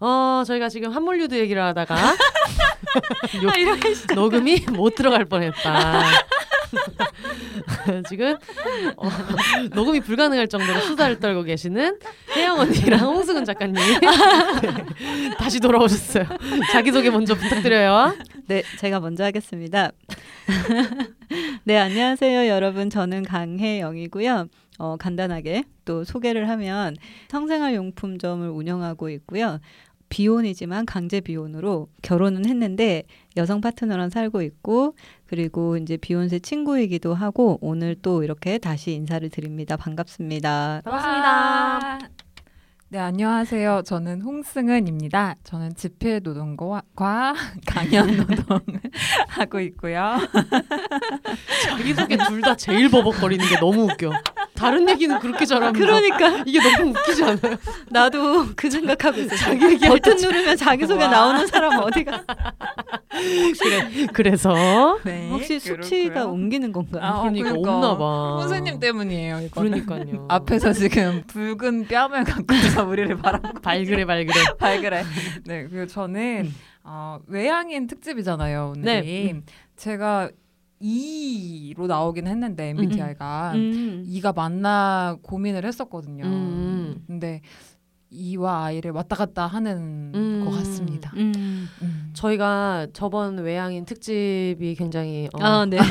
어, 저희가 지금 한물류드 얘기를 하다가 요- 아, 녹음이 못 들어갈 뻔했다. 지금 어, 녹음이 불가능할 정도로 수다를 떨고 계시는 혜영 언니랑 홍승은 작가님 네, 다시 돌아오셨어요. 자기 소개 먼저 부탁드려요. 네, 제가 먼저 하겠습니다. 네, 안녕하세요, 여러분. 저는 강혜영이고요. 어, 간단하게 또 소개를 하면 성생활 용품점을 운영하고 있고요. 비혼이지만 강제 비혼으로 결혼은 했는데 여성 파트너랑 살고 있고 그리고 이제 비혼세 친구이기도 하고 오늘 또 이렇게 다시 인사를 드립니다. 반갑습니다. 반갑습니다. 네, 안녕하세요. 저는 홍승은입니다. 저는 집회 노동과 강연 노동을 하고 있고요. 자기 소개 둘 다 제일 버벅거리는 게 너무 웃겨. 다른 얘기는 그렇게 잘하면서 그러니까 이게 너무 웃기지 않아요? 나도 그 생각하고 있어. 자기 버튼 누르면 자기 소개 와. 나오는 사람 어디가? 그래, 그래서 네, 혹시 그렇고요. 옮기는 건가요? 아, 어, 그러니까 그러니까. 없나 봐. 선생님 때문이에요. 이거는. 그러니까요. 앞에서 지금 붉은 뺨을 갖고 서 우리를 바라보고 발그레 발그레. 발그래. 네, 그리고 저는 어, 외향인 특집이잖아요. 오늘이 네. 제가 E로 나오긴 했는데 MBTI가 음. E가 맞나 고민을 했었거든요. 음. 근데 E와 I를 왔다 갔다 하는 음. 것 같습니다. 음. 음. 저희가 저번 외향인 특집이 굉장히 어, 아, 네.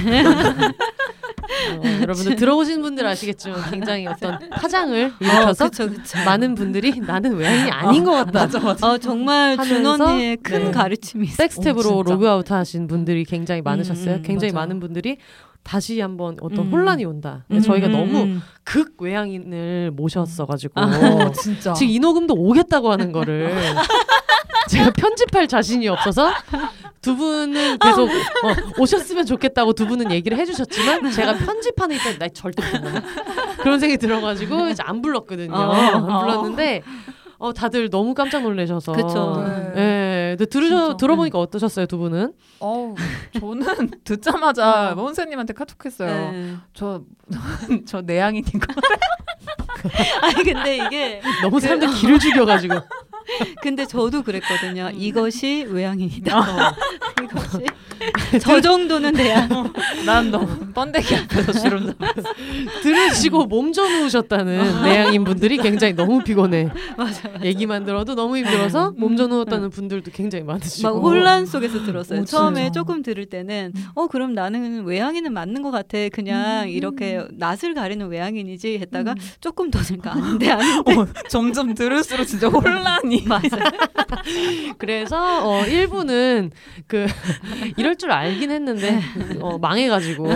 어, 여러분들 들어오신 분들 아시겠지만 굉장히 어떤 파장을 일으켜서 어, 그쵸, 그쵸. 많은 분들이 나는 외향인이 아닌 것 같다. 맞아 맞아. 어, 정말 준언니의 큰 네. 가르침이 있어요. back step으로 어. 로그아웃 하신 분들이 굉장히 많으셨어요. 음, 굉장히 맞아. 많은 분들이 다시 한번 어떤 음. 혼란이 온다. 음, 저희가 음, 너무 음. 극 외향인을 모셨어가지고 어, 진짜. 지금 이 녹음도 오겠다고 하는 거를 제가 편집할 자신이 없어서 두 분은 계속 어, 오셨으면 좋겠다고 두 분은 얘기를 해주셨지만 제가 편집하는 입장에 나 절대 못 나가. 그런 생각이 들어가지고 이제 안 불렀거든요. 어. 안 불렀는데 어, 다들 너무 깜짝 놀라셔서 그쵸. 네. 예, 근데 들으셔 진짜. 들어보니까 어떠셨어요 두 분은? 어우, 저는 듣자마자 원생님한테 카톡했어요. 네. 저, 저 내향인인 거. 아니 근데 이게 너무 사람들 기를 죽여가지고 근데 저도 그랬거든요. 음. 이것이 어. 외향인이다. 이것이 저 정도는 돼야. 난 너무 번데기 앞에서 주름 잡. 들으시고 몸져 누우셨다는 내향인 분들이 굉장히 너무 피곤해. 맞아. 맞아. 얘기만 들어도 너무 힘들어서 몸져 누웠다는 분들도 굉장히 많으시고. 막 혼란 속에서 들었어요. 오, 처음에 진짜. 조금 들을 때는 어 그럼 나는 외향인은 맞는 것 같아. 그냥 음. 이렇게 낯을 가리는 외향인이지 했다가 음. 조금 더 들니까 아닌데 아닌데 어, 점점 들을수록 진짜 혼란이. 맞아. 그래서 어 1부는 그 이럴 줄 알긴 했는데 어 망해가지고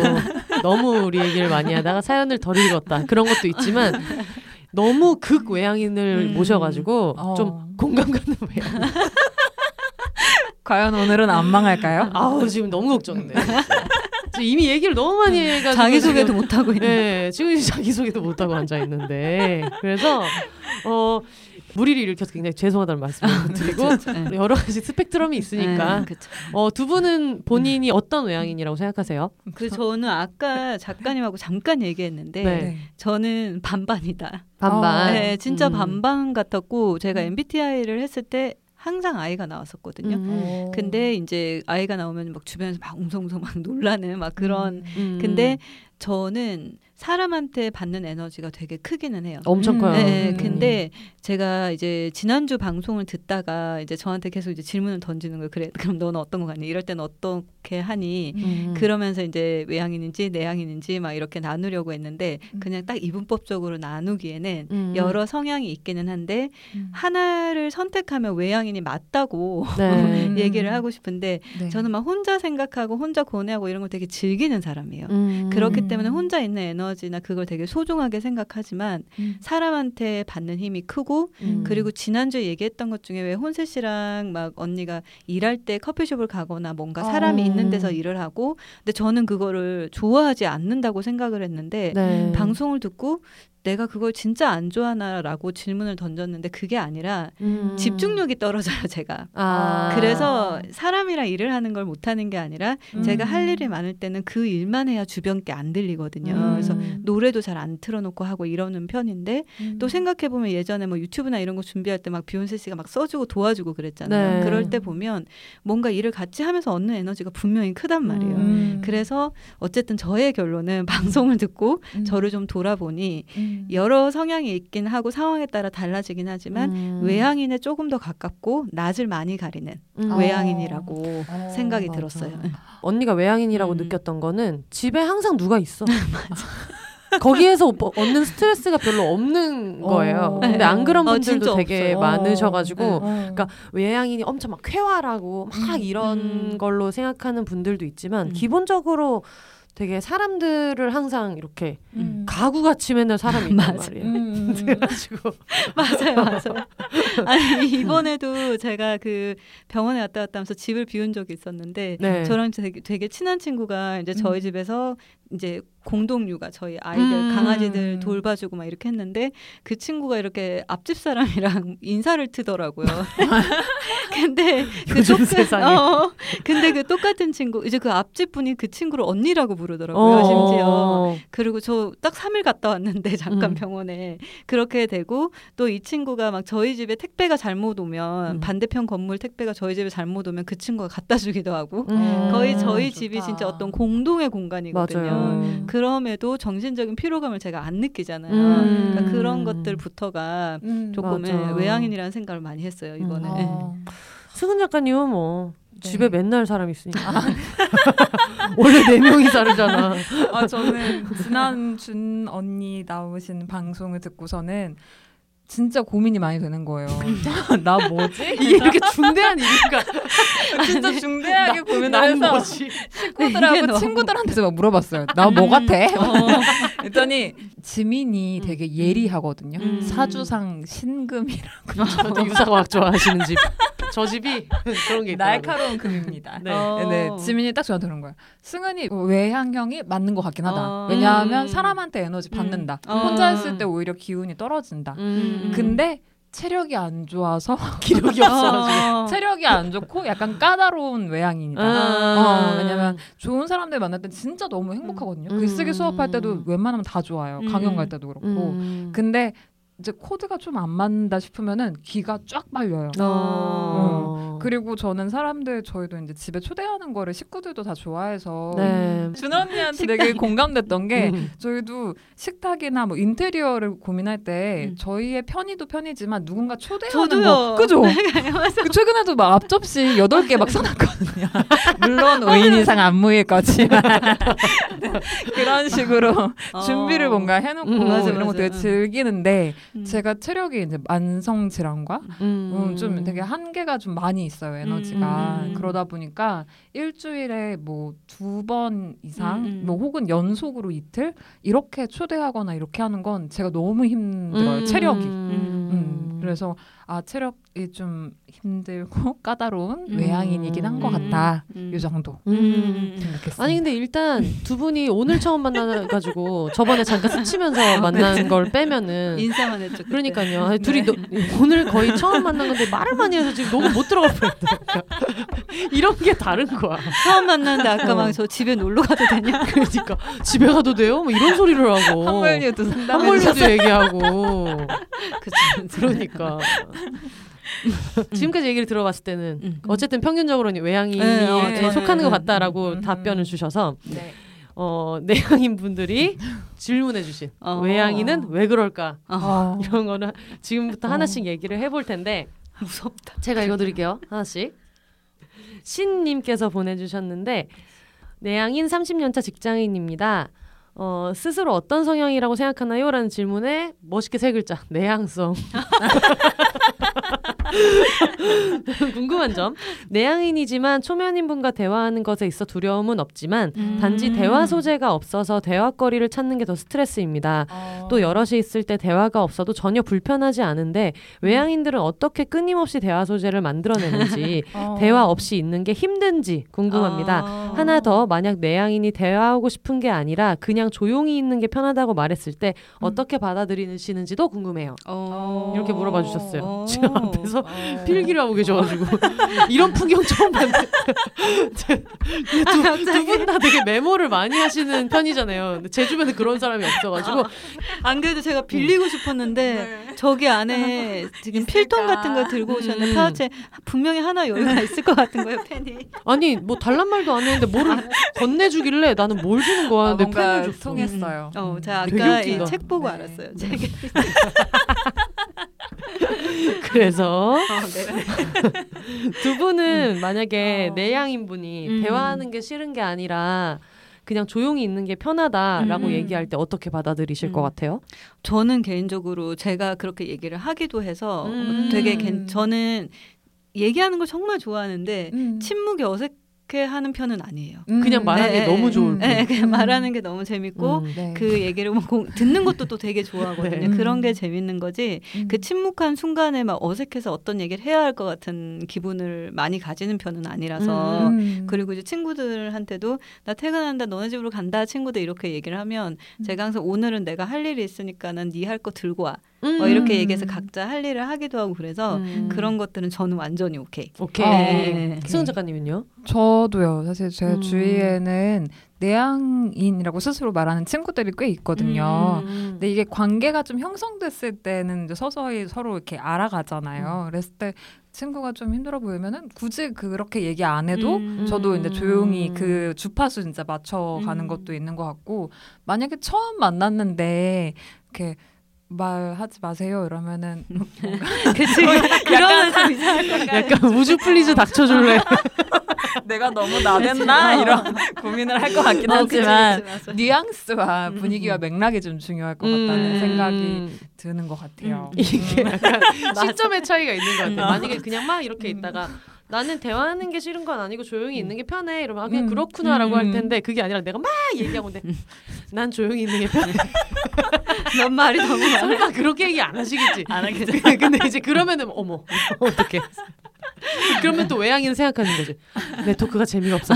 너무 우리 얘기를 많이 하다가 사연을 덜 읽었다 그런 것도 있지만 너무 극 외향인을 음. 모셔가지고 어. 좀 공감 가는 외향. 과연 오늘은 안 망할까요? 아우 지금 너무 걱정돼. 이미 얘기를 너무 많이 해가지고 자기 소개도 못 하고 있는. 네, 지금 자기 소개도 못 하고 앉아 있는데 그래서 어 무리를 일으켜서 굉장히 죄송하다는 말씀을 드리고 네. 여러 가지 스펙트럼이 있으니까 네, 그쵸. 어, 두 분은 본인이 어떤 외향인이라고 생각하세요? 그 저는 아까 작가님하고 잠깐 얘기했는데 네. 저는 반반이다. 반반. 네, 진짜 음. 반반 같았고 제가 음. MBTI를 했을 때 항상 아이가 나왔었거든요. 음. 어. 근데 이제 아이가 나오면 막 주변에서 막 웅성웅성 막 놀라는 막 그런 음. 근데 저는 사람한테 받는 에너지가 되게 크기는 해요. 엄청 음. 커요. 네, 음. 근데 제가 이제 지난주 방송을 듣다가 이제 저한테 계속 이제 질문을 던지는 거예요. 그래, 그럼 너는 어떤 거 같니? 이럴 때는 어떻게 하니? 음. 그러면서 이제 외향인인지 내향인인지 막 이렇게 나누려고 했는데 음. 그냥 딱 이분법적으로 나누기에는 음. 여러 성향이 있기는 한데 음. 하나를 선택하면 외향인이 맞다고 네. 음. 얘기를 하고 싶은데 네. 저는 막 혼자 생각하고 혼자 고뇌하고 이런 걸 되게 즐기는 사람이에요. 음. 그렇기 그렇기 때문에 혼자 있는 에너지 나 그걸 되게 소중하게 생각하지만 음. 사람한테 받는 힘이 크고 음. 그리고 지난주에 얘기했던 것 중에 왜 혼세 씨랑 막 언니가 일할 때 커피숍을 가거나 뭔가 사람이 어. 있는 데서 일을 하고 근데 저는 그거를 좋아하지 않는다고 생각을 했는데 네. 방송을 듣고 내가 그걸 진짜 안 좋아하나라고 질문을 던졌는데 그게 아니라 음. 집중력이 떨어져요 제가 아. 그래서 사람이랑 일을 하는 걸 못하는 게 아니라 음. 제가 할 일이 많을 때는 그 일만 해야 주변 게 안 들리거든요 음. 그래서 노래도 잘 안 틀어놓고 하고 이러는 편인데 음. 또 생각해 보면 예전에 뭐 유튜브나 이런 거 준비할 때 막 비욘세 씨가 막 써주고 도와주고 그랬잖아요. 네. 그럴 때 보면 뭔가 일을 같이 하면서 얻는 에너지가 분명히 크단 말이에요. 음. 그래서 어쨌든 저의 결론은 방송을 듣고 음. 저를 좀 돌아보니 음. 여러 성향이 있긴 하고 상황에 따라 달라지긴 하지만 음. 외향인에 조금 더 가깝고 낯을 많이 가리는 음. 어. 외향인이라고 어, 생각이 맞아. 들었어요. 언니가 외향인이라고 음. 느꼈던 거는 집에 항상 누가 있어. 거기에서 뭐 얻는 스트레스가 별로 없는 거예요. 어. 근데 안 그런 어, 분들도 진짜 되게 없어요. 많으셔가지고 어. 그러니까 외향인이 엄청 막 쾌활하고 막 이런 음. 걸로 생각하는 분들도 있지만 음. 기본적으로 되게 사람들을 항상 이렇게 음. 가구같이 맨날 사람이 있단. 말이에요. 음. 그래가지고 맞아요, 맞아요. 아니 이번에도 제가 그 병원에 왔다 갔다 하면서 집을 비운 적이 있었는데 네. 저랑 되게, 되게 친한 친구가 이제 저희 음. 집에서 이제 공동 육아 저희 아이들 음. 강아지들 돌봐주고 막 이렇게 했는데 그 친구가 이렇게 앞집 사람이랑 인사를 트더라고요. 근데 그 요즘 똑같- 세상에. 어, 근데 그 똑같은 친구 이제 그 앞집 분이 그 친구를 언니라고 부르더라고요. 심지어 어. 그리고 저 딱 3일 갔다 왔는데 잠깐 음. 병원에 그렇게 되고 또 이 친구가 막 저희 집에 택배가 잘못 오면 음. 반대편 건물 택배가 저희 집에 잘못 오면 그 친구가 갖다 주기도 하고 음. 거의 음, 저희 좋다. 집이 진짜 어떤 공동의 공간이거든요. 그럼에도 정신적인 피로감을 제가 안 느끼잖아요. 음. 그러니까 그런 것들부터가 음. 조금. 예, 외향인이라는 생각을 많이 했어요 이번에. 음. 예. 어. 승은 작가님은 뭐 네. 집에 맨날 사람 있으니까 원래 네 명이 살잖아. 아 저는 지난 준 언니 나오신 방송을 듣고서는 진짜 고민이 많이 되는 거예요. 나 뭐지? 이게 이렇게 중대한 일인가? 진짜 중대하게 고민을 난 해서 뭐지? 이게 친구들하고 너무- 친구들한테서 막 물어봤어요. 나뭐 음. 같아? 어. 그랬더니 지민이 음. 되게 예리하거든요. 음. 사주상 신금이라고 저도 유사가 막 좋아하시는 집. 저 집이 그런 게. 날카로운 금입니다. 네. 어. 네, 지민이 딱 저한테 그런 거야. 승은이 외향형이 맞는 것 같긴 하다. 어. 왜냐하면 음. 사람한테 에너지 받는다. 음. 혼자 어. 있을 때 오히려 기운이 떨어진다. 음. 근데 체력이 안 좋아서 기력이 없어가지고. 어. 체력이 안 좋고 약간 까다로운 외향인이다. 아. 어, 왜냐면 좋은 사람들 만날 때 진짜 너무 행복하거든요. 음. 글쓰기 수업할 때도 웬만하면 다 좋아요. 음. 강연 갈 때도 그렇고. 음. 근데 이제 코드가 좀 안 맞는다 싶으면은 기가 쫙 빨려요. 어. 그리고 저는 사람들 저희도 이제 집에 초대하는 거를 식구들도 다 좋아해서 네. 준 언니한테 되게 공감됐던 게 음. 저희도 식탁이나 뭐 인테리어를 고민할 때 음. 저희의 편의도 편이지만 누군가 초대하는 저도요. 거 그죠? 맞아. 그 최근에도 막 앞접시 여덟 개 막 써놨거든요. 물론 5인 이상 안 모일 거지만 그런 식으로 준비를 뭔가 해놓고 음, 맞아, 이런 거. 되게 즐기는데 음. 제가 체력이 이제 만성 질환과 음. 음, 좀 되게 한계가 좀 많이 있어요 에너지가 음. 그러다 보니까 일주일에 뭐 두 번 이상 음, 음. 뭐 혹은 연속으로 이틀 이렇게 초대하거나 이렇게 하는 건 제가 너무 힘들어요 음. 체력이 음. 음, 그래서 아 체력이 좀 힘들고 까다로운 음. 외향인이긴 한 것 같다 음. 이 정도 음. 생각했습니다. 아니 근데 일단 두 분이 오늘 처음 만나가지고 저번에 잠깐 스치면서 만난 걸 빼면은 인사만 했죠. 그때. 그러니까요. 아니, 둘이 너- 오늘 거의 처음 만난 건데 말을 많이 해서 지금 너무 못 들어가 버렸다. 이런 게 다른 거야. 처음 만났는데 아까 어. 막저 집에 놀러 가도 되냐? 그러니까 집에 가도 돼요? 뭐 이런 소리를 하고 한물류도 산다고 한물류도 얘기하고 그치. 그러니까 지금까지 얘기를 들어봤을 때는 음. 어쨌든 평균적으로는 외향인에 네, 어, 저는, 속하는 것 네. 같다라고 음. 답변을 주셔서 네. 어, 내향인 분들이 질문해주신 어. 외향인은 왜 그럴까 어. 이런 거는 지금부터 어. 하나씩 얘기를 해볼 텐데 무섭다. 제가 읽어드릴게요 하나씩 신님께서 보내주셨는데 내향인 30년차 직장인입니다. 어, 스스로 어떤 성향이라고 생각하나요? 라는 질문에 멋있게 세 글자. 내향성. 궁금한 점. 내향인이지만 초면인 분과 대화하는 것에 있어 두려움은 없지만 음. 단지 대화 소재가 없어서 대화거리를 찾는 게 더 스트레스입니다. 또 여럿이 있을 때 대화가 없어도 전혀 불편하지 않은데 외향인들은 어떻게 끊임없이 대화 소재를 만들어내는지 어. 대화 없이 있는 게 힘든지 궁금합니다. 아. 하나 더 만약 내향인이 대화하고 싶은 게 아니라 그냥 조용히 있는 게 편하다고 말했을 때 어떻게 받아들이시는지도 궁금해요. 어. 이렇게 물어봐 주셨어요. 어. 지금 앞에서 어. 필기를 하고 계셔가지고 이런 풍경 처음 봤는데 두분 다 되게 메모를 많이 하시는 편이잖아요. 근데 제 주변에 그런 사람이 없어가지고 안 그래도 제가 빌리고 싶었는데 저기 안에 지금 필통 같은 거 들고 오셨는데 음. 파우치에 분명히 하나 여유가 있을 것 같은 거예요 펜이. 아니 뭐 달란 말도 안 했는데 뭐를 건네주길래 나는 뭘 주는 거야? 아, 근데 뭔가 펜을 줬어. 통했어요. 어, 제가 되게 아까. 이 책 보고 네. 알았어요. 책에. 그래서 어, 네. 두 분은 만약에 어. 내향인 분이 음. 대화하는 게 싫은 게 아니라 그냥 조용히 있는 게 편하다라고 음. 얘기할 때 어떻게 받아들이실 음. 것 같아요? 저는 개인적으로 제가 그렇게 얘기를 하기도 해서 음. 되게 괜- 저는 얘기하는 걸 정말 좋아하는데 음. 침묵이 어색 해하는 편은 아니에요. 그냥 말하기 네, 너무 네. 좋을 네, 때. 그냥 음. 말하는 게 너무 재밌고 음. 네. 그 얘기를 뭐 공- 듣는 것도 또 되게 좋아하거든요. 네. 그런 게 음. 재밌는 거지. 음. 그 침묵한 순간에 막 어색해서 어떤 얘기를 해야 할 것 같은 기분을 많이 가지는 편은 아니라서. 음. 그리고 이제 친구들한테도 나 퇴근한다 너네 집으로 간다 친구들 이렇게 얘기를 하면 음. 제가 항상 오늘은 내가 할 일이 있으니까는 네 할 거 들고 와 음. 뭐 이렇게 음. 얘기해서 각자 할 일을 하기도 하고 그래서 음. 그런 것들은 저는 완전히 오케이. 오케이. 네. 수은 작가님은요? 저도요. 사실 제 음. 주위에는 내향인이라고 스스로 말하는 친구들이 꽤 있거든요. 음. 근데 이게 관계가 좀 형성됐을 때는 이제 서서히 서로 이렇게 알아가잖아요. 그랬을 때 친구가 좀 힘들어 보이면은 굳이 그렇게 얘기 안 해도 음. 저도 이제 조용히 음. 그 주파수 진짜 맞춰 가는 음. 것도 있는 것 같고 만약에 처음 만났는데 이렇게 말하지 마세요 이러면은 그치 그러면 좀 이상할 것 같아. 약간 would you please 닥쳐줄래? 내가 너무 나댔나 이런 고민을 할 것 같긴 어, 그치, 하지만 그치, 맞아. 뉘앙스와 음, 분위기와 음. 맥락이 좀 중요할 것 같다는 음. 생각이 드는 것 같아요. 음. 이게 약간 시점의 차이가 있는 것 같아요. 음. 만약에 그냥 막 이렇게 음. 있다가 나는 대화하는 게 싫은 건 아니고 조용히 있는 게 편해 이러면 아 그냥 음. 그렇구나라고 음. 할 텐데 그게 아니라 내가 막 얘기하고 근데 난 조용히 있는 게 편해. 넌 말이 너무 많아. 설마 그렇게 얘기 안 하시겠지. 안 하겠지. 근데 이제 그러면은 어머 어떻게? 그러면 또 외향인 생각하는 거지. 내 토크가 재미가 없어.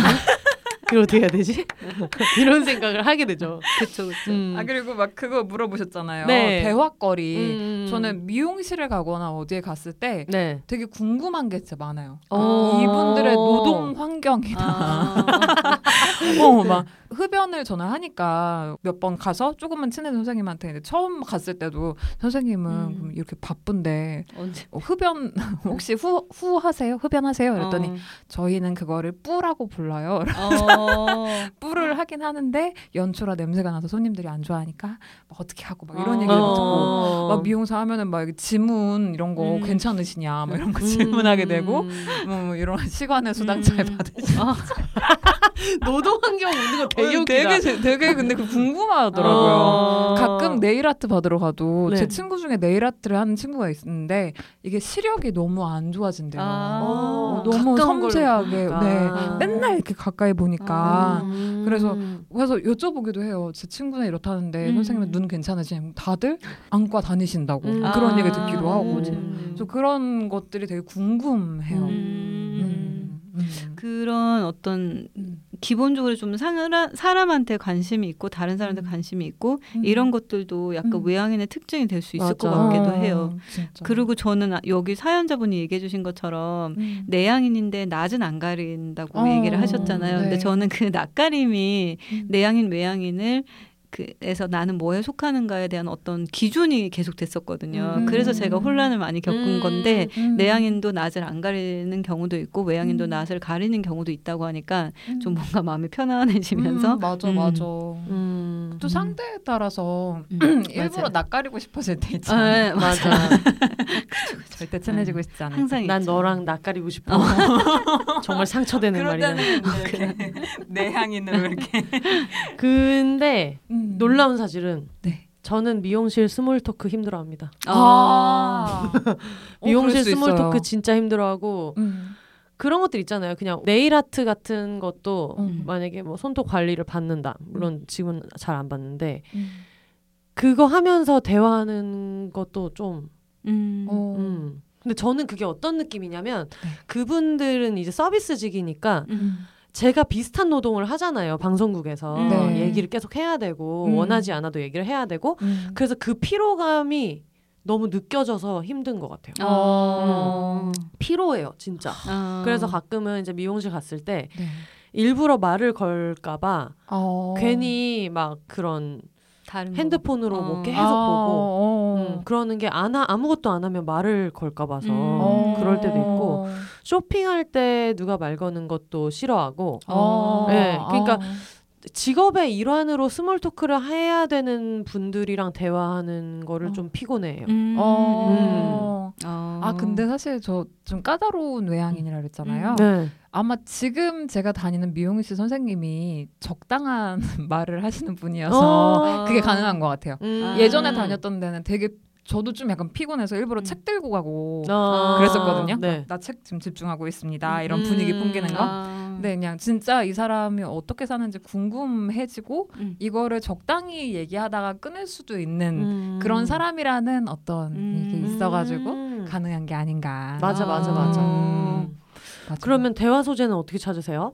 이거 어떻게 해야 되지? 이런 생각을 하게 되죠. 그쵸 그쵸. 음. 아 그리고 막 그거 물어보셨잖아요. 네. 대화거리. 음. 저는 미용실에 가거나 어디에 갔을 때 네. 되게 궁금한 게 진짜 많아요. 어. 이분들의 노동 환경이나 아. 어, 막 흡연을 저는 하니까 몇 번 가서 조금만 친한 선생님한테 처음 갔을 때도 선생님은 음. 그럼 이렇게 바쁜데 언제? 어, 흡연 혹시 후, 후 하세요? 흡연하세요? 그랬더니 어. 저희는 그거를 뿌라고 불러요. 어. 뿔을 하긴 하는데 연초라 냄새가 나서 손님들이 안 좋아하니까 막 어떻게 하고 막 이런 어. 얘기를 막 듣고 어. 막 미용사 하면은 막 지문 이런 거 음. 괜찮으시냐 막 이런 거 음. 질문하게 되고 뭐 이런 시간의 수당 잘 음. 받으시냐 노동 환경 웃는 거 되게 웃기다. 되게 제- 되게 근데 그 궁금하더라고요. 어. 가끔 네일 아트 받으러 가도 네. 제 친구 중에 네일 아트를 하는 친구가 있는데 이게 시력이 너무 안 좋아진대요. 아. 어, 너무 섬세하게 보니까. 네 맨날 이렇게 가까이 보니까 음. 그래서 그래서 여쭤보기도 해요. 제 친구는 이렇다는데 음. 선생님은 눈 괜찮으시냐고 다들 안과 다니신다고 음. 그런 아. 얘기 듣기도 하고 음. 저 그런 것들이 되게 궁금해요. 음. 음. 음. 그런 어떤 음. 기본적으로 좀 사람, 사람한테 관심이 있고 다른 사람한테 음. 관심이 있고 음. 이런 것들도 약간 음. 외향인의 특징이 될 수 있을 것 맞아. 같기도 어, 해요. 진짜. 그리고 저는 아- 여기 사연자분이 얘기해 주신 것처럼 음. 내향인인데 낮은 안 가린다고 어, 얘기를 하셨잖아요. 근데 네. 저는 그 낯가림이 음. 내향인 외향인을 그에서 나는 뭐에 속하는가에 대한 어떤 기준이 계속 됐었거든요. 음. 그래서 제가 혼란을 많이 겪은 음. 건데 음. 내향인도 낯을 안 가리는 경우도 있고 외향인도 음. 낯을 가리는 경우도 있다고 하니까 음. 좀 뭔가 마음이 편안해지면서 음, 맞아 음. 맞아. 음. 또 상대에 따라서 음, 일부러. 낯가리고 싶어질 때 아, 있잖아. 네, 맞아. 절대 친해지고 싶지 않아. 항상 난 있죠. 너랑 낯가리고 싶어. 정말 상처되는 말이야. 이제 내향인으로 이렇게. 근데 음. 놀라운 사실은 네. 저는 미용실 small talk 힘들어합니다. 아. 어, 미용실 수 small 있어요. talk 진짜 힘들어하고 음. 그런 것들 있잖아요. 그냥 네일 아트 같은 것도 음. 만약에 뭐 손톱 관리를 받는다. 물론 지금은 잘 안 받는데 음. 그거 하면서 대화하는 것도 좀 음. 어. 음. 근데 저는 그게 어떤 느낌이냐면 네. 그분들은 이제 서비스직이니까 음. 제가 비슷한 노동을 하잖아요. 방송국에서 음. 네. 얘기를 계속 해야 되고 음. 원하지 않아도 얘기를 해야 되고 음. 그래서 그 피로감이 너무 느껴져서 힘든 것 같아요. 어. 피로해요, 진짜. 아. 그래서 가끔은 이제 미용실 갔을 때 네. 일부러 말을 걸까봐 어. 괜히 막 그런. 핸드폰으로 어. 뭐 계속 아, 보고 어. 음, 그러는 게 안, 하- 아무것도 안 하면 말을 걸까 봐서 음. 어. 그럴 때도 있고 쇼핑할 때 누가 말 거는 것도 싫어하고 어. 네, 그러니까 어. 직업의 일환으로 small talk를 해야 되는 분들이랑 대화하는 거를 어. 좀 피곤해해요. 음. 어. 어. 아 근데 사실 저 좀 까다로운 외향인이라 그랬잖아요. 네. 아마 지금 제가 다니는 미용실 선생님이 적당한 말을 하시는 분이어서 어. 그게 가능한 것 같아요. 음. 아. 예전에 다녔던 데는 되게 저도 좀 약간 피곤해서 일부러 음. 책 들고 가고 어. 그랬었거든요. 네. 나책 지금 집중하고 있습니다. 이런 음. 분위기 풍기는 거. 아. 근데 그냥 진짜 이 사람이 어떻게 사는지 궁금해지고 음. 이거를 적당히 얘기하다가 끊을 수도 있는 음. 그런 사람이라는 어떤 음. 이게 있어가지고 음. 가능한 게 아닌가. 맞아 맞아 아. 맞아. 음. 맞아. 그러면 대화 소재는 어떻게 찾으세요?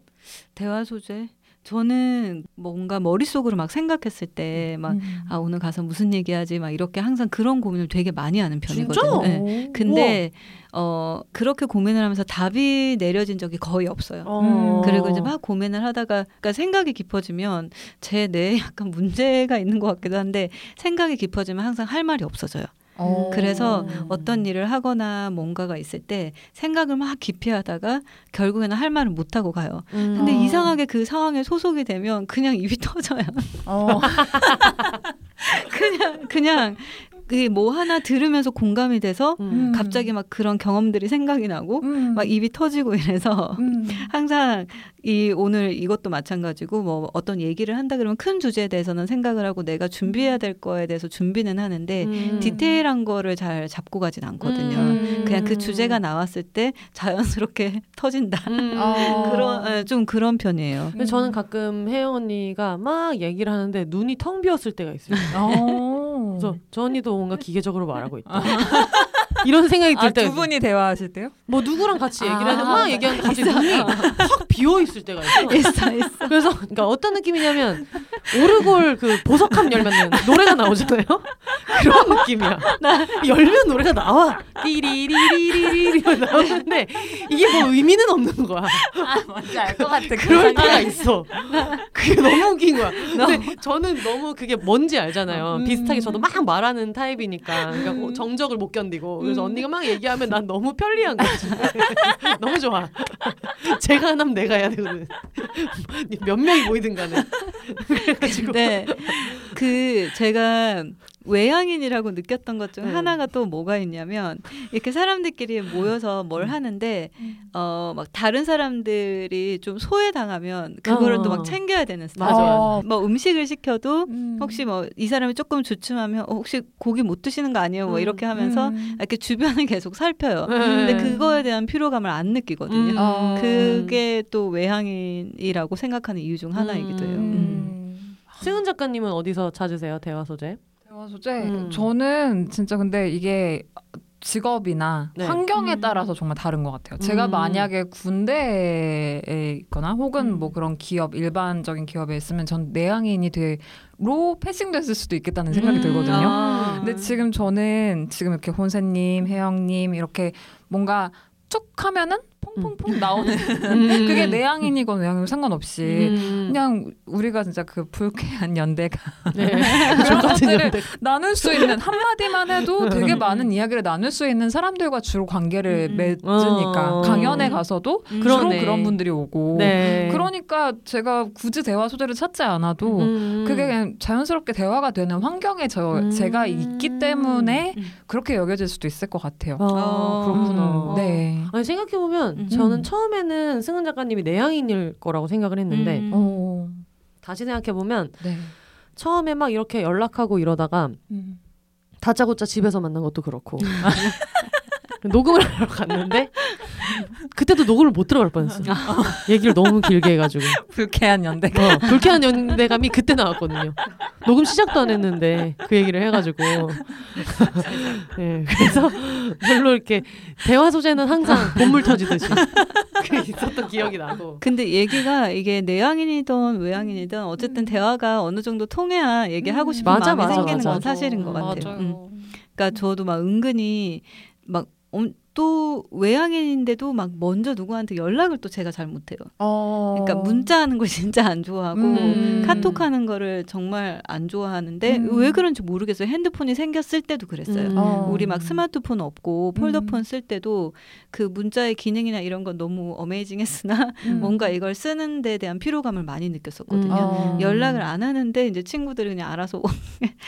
대화 소재. 저는 뭔가 머릿속으로 막 생각했을 때막 음. 아 오늘 가서 무슨 얘기하지 막 이렇게 항상 그런 고민을 되게 많이 하는 편이거든요. 네. 근데 어 그렇게 고민을 하면서 답이 내려진 적이 거의 없어요. 어. 음. 그리고 이제 막 고민을 하다가 그러니까 생각이 깊어지면 제 뇌에 약간 문제가 있는 것 같기도 한데 생각이 깊어지면 항상 할 말이 없어져요. 어. 그래서 음. 어떤 일을 하거나 뭔가가 있을 때 생각을 막 깊이 하다가 결국에는 할 말을 못 하고 가요. 음. 근데 어. 이상하게 그 상황에 소속이 되면 그냥 입이 터져요. 어. 그냥 그냥 그뭐 하나 들으면서 공감이 돼서 음. 갑자기 막 그런 경험들이 생각이 나고 음. 막 입이 터지고 이래서 음. 항상 이 오늘 이것도 마찬가지고 뭐 어떤 얘기를 한다 그러면 큰 주제에 대해서는 생각을 하고 내가 준비해야 될 거에 대해서 준비는 하는데 음. 디테일한 거를 잘 잡고 가진 않거든요. 음. 그냥 그 주제가 나왔을 때 자연스럽게 터진다. 음. 어. 그런 예, 좀 그런 편이에요. 근데 저는 가끔 혜영 언니가 막 얘기를 하는데 눈이 텅 비었을 때가 있어요. 어. 그래서 저 언니도 뭔가 기계적으로 말하고 있다. 이런 생각이 들 아, 때가 두. 분이 대화하실 때요? 뭐 누구랑 같이 얘기를 아, 하는데 막 얘기하는데 갑자기 눈이 확 비어 있을 때가 있어. 있어 있어. 그래서 그러니까 어떤 느낌이냐면 오르골 그 보석함 열면 노래가 나오잖아요. 그런 느낌이야. 열면 노래가 나와. 띠리리리리리 나오는데 이게 뭐 의미는 없는 거야. 아, 뭔지 알 것 같아. 그럴 때가 있어. 그게 너무 웃긴 거야. 근데 저는 너무 그게 뭔지 알잖아요. 음. 비슷하게 저도 막 말하는 타입이니까. 그러니까 뭐 정적을 못 견디고. 그래서 음. 언니가 막 얘기하면 난 너무 편리한 거지. 너무 좋아. 제가 하나면 내가 해야 되거든. 몇 명이 모이든 간에. 그래가지고. 네. 그 제가 외향인이라고 느꼈던 것중 음. 하나가 또 뭐가 있냐면 이렇게 사람들끼리 모여서 뭘 하는데 어 막 다른 사람들이 좀 소외당하면 그거를 또 어. 막 챙겨야 되는 스타일. 맞아. 뭐 음식을 시켜도 음. 혹시 뭐 이 사람이 조금 주춤하면 어, 혹시 고기 못 드시는 거 아니에요? 뭐 음. 이렇게 하면서 음. 이렇게 주변을 계속 살펴요. 네. 근데 그거에 대한 피로감을 안 느끼거든요. 음. 어. 그게 또 외향인이라고 생각하는 이유 중 하나이기도 해요. 음. 음. 승은 작가님은 어디서 찾으세요 대화 소재? 대화 소재. 음. 저는 진짜 근데 이게 직업이나 네. 환경에 음. 따라서 정말 다른 것 같아요. 제가 음. 만약에 군대에 있거나 혹은 음. 뭐 그런 기업 일반적인 기업에 있으면 전 내향인이 되로 패싱됐을 수도 있겠다는 생각이 음. 들거든요. 아. 근데 지금 저는 지금 이렇게 혼세님, 혜영님 이렇게 뭔가 쭉 하면은 퐁퐁퐁 나오는 그게 내향인이건 외향이건 상관없이 음. 그냥 우리가 진짜 그 불쾌한 연대가 네. 그런 것들을. 나눌 수 있는 한마디만 해도 되게 많은 이야기를 나눌 수 있는 사람들과 주로 관계를 음. 맺으니까 어. 강연에 가서도 음. 주로 그러네. 그런 분들이 오고 네. 그러니까 제가 굳이 대화 소재를 찾지 않아도 음. 그게 그냥 자연스럽게 대화가 되는 환경에 저 음. 제가 있기 때문에 음. 그렇게 여겨질 수도 있을 것 같아요. 아, 어. 그렇구나. 네. 아니 생각해 보면 음. 저는 처음에는 승은 작가님이 내향인일 거라고 생각을 했는데 음. 어. 다시 생각해 보면 네. 처음에 막 이렇게 연락하고 이러다가 음. 다짜고짜 집에서 만난 것도 그렇고 녹음을 하러 갔는데 그때도 녹음을 못 들어갈 뻔했어. 얘기를 너무 길게 해가지고 불쾌한 연대. 어, 불쾌한 연대감이 그때 나왔거든요. 녹음 시작도 안 했는데 그 얘기를 해가지고 네, 그래서 별로 이렇게 대화 소재는 항상 본물 터지듯이 그 있었던 기억이 나고 근데 얘기가 이게 내향인이든 외향인이든 어쨌든 대화가 어느 정도 통해야 얘기하고 음. 싶은 맞아, 마음이 맞아, 생기는 맞아. 건 사실인 것 같아요. 맞아요. 음. 그러니까 저도 막 은근히 막 엄- 또 외향인인데도 막 먼저 누구한테 연락을 또 제가 잘 못해요. 어. 그러니까 문자하는 걸 진짜 안 좋아하고 음. 카톡하는 거를 정말 안 좋아하는데 음. 왜 그런지 모르겠어요. 핸드폰이 생겼을 때도 그랬어요. 음. 어. 우리 막 스마트폰 없고 폴더폰 음. 쓸 때도 그 문자의 기능이나 이런 건 너무 어메이징했으나 음. 뭔가 이걸 쓰는 데 대한 피로감을 많이 느꼈었거든요. 음. 어. 연락을 안 하는데 이제 친구들이 그냥 알아서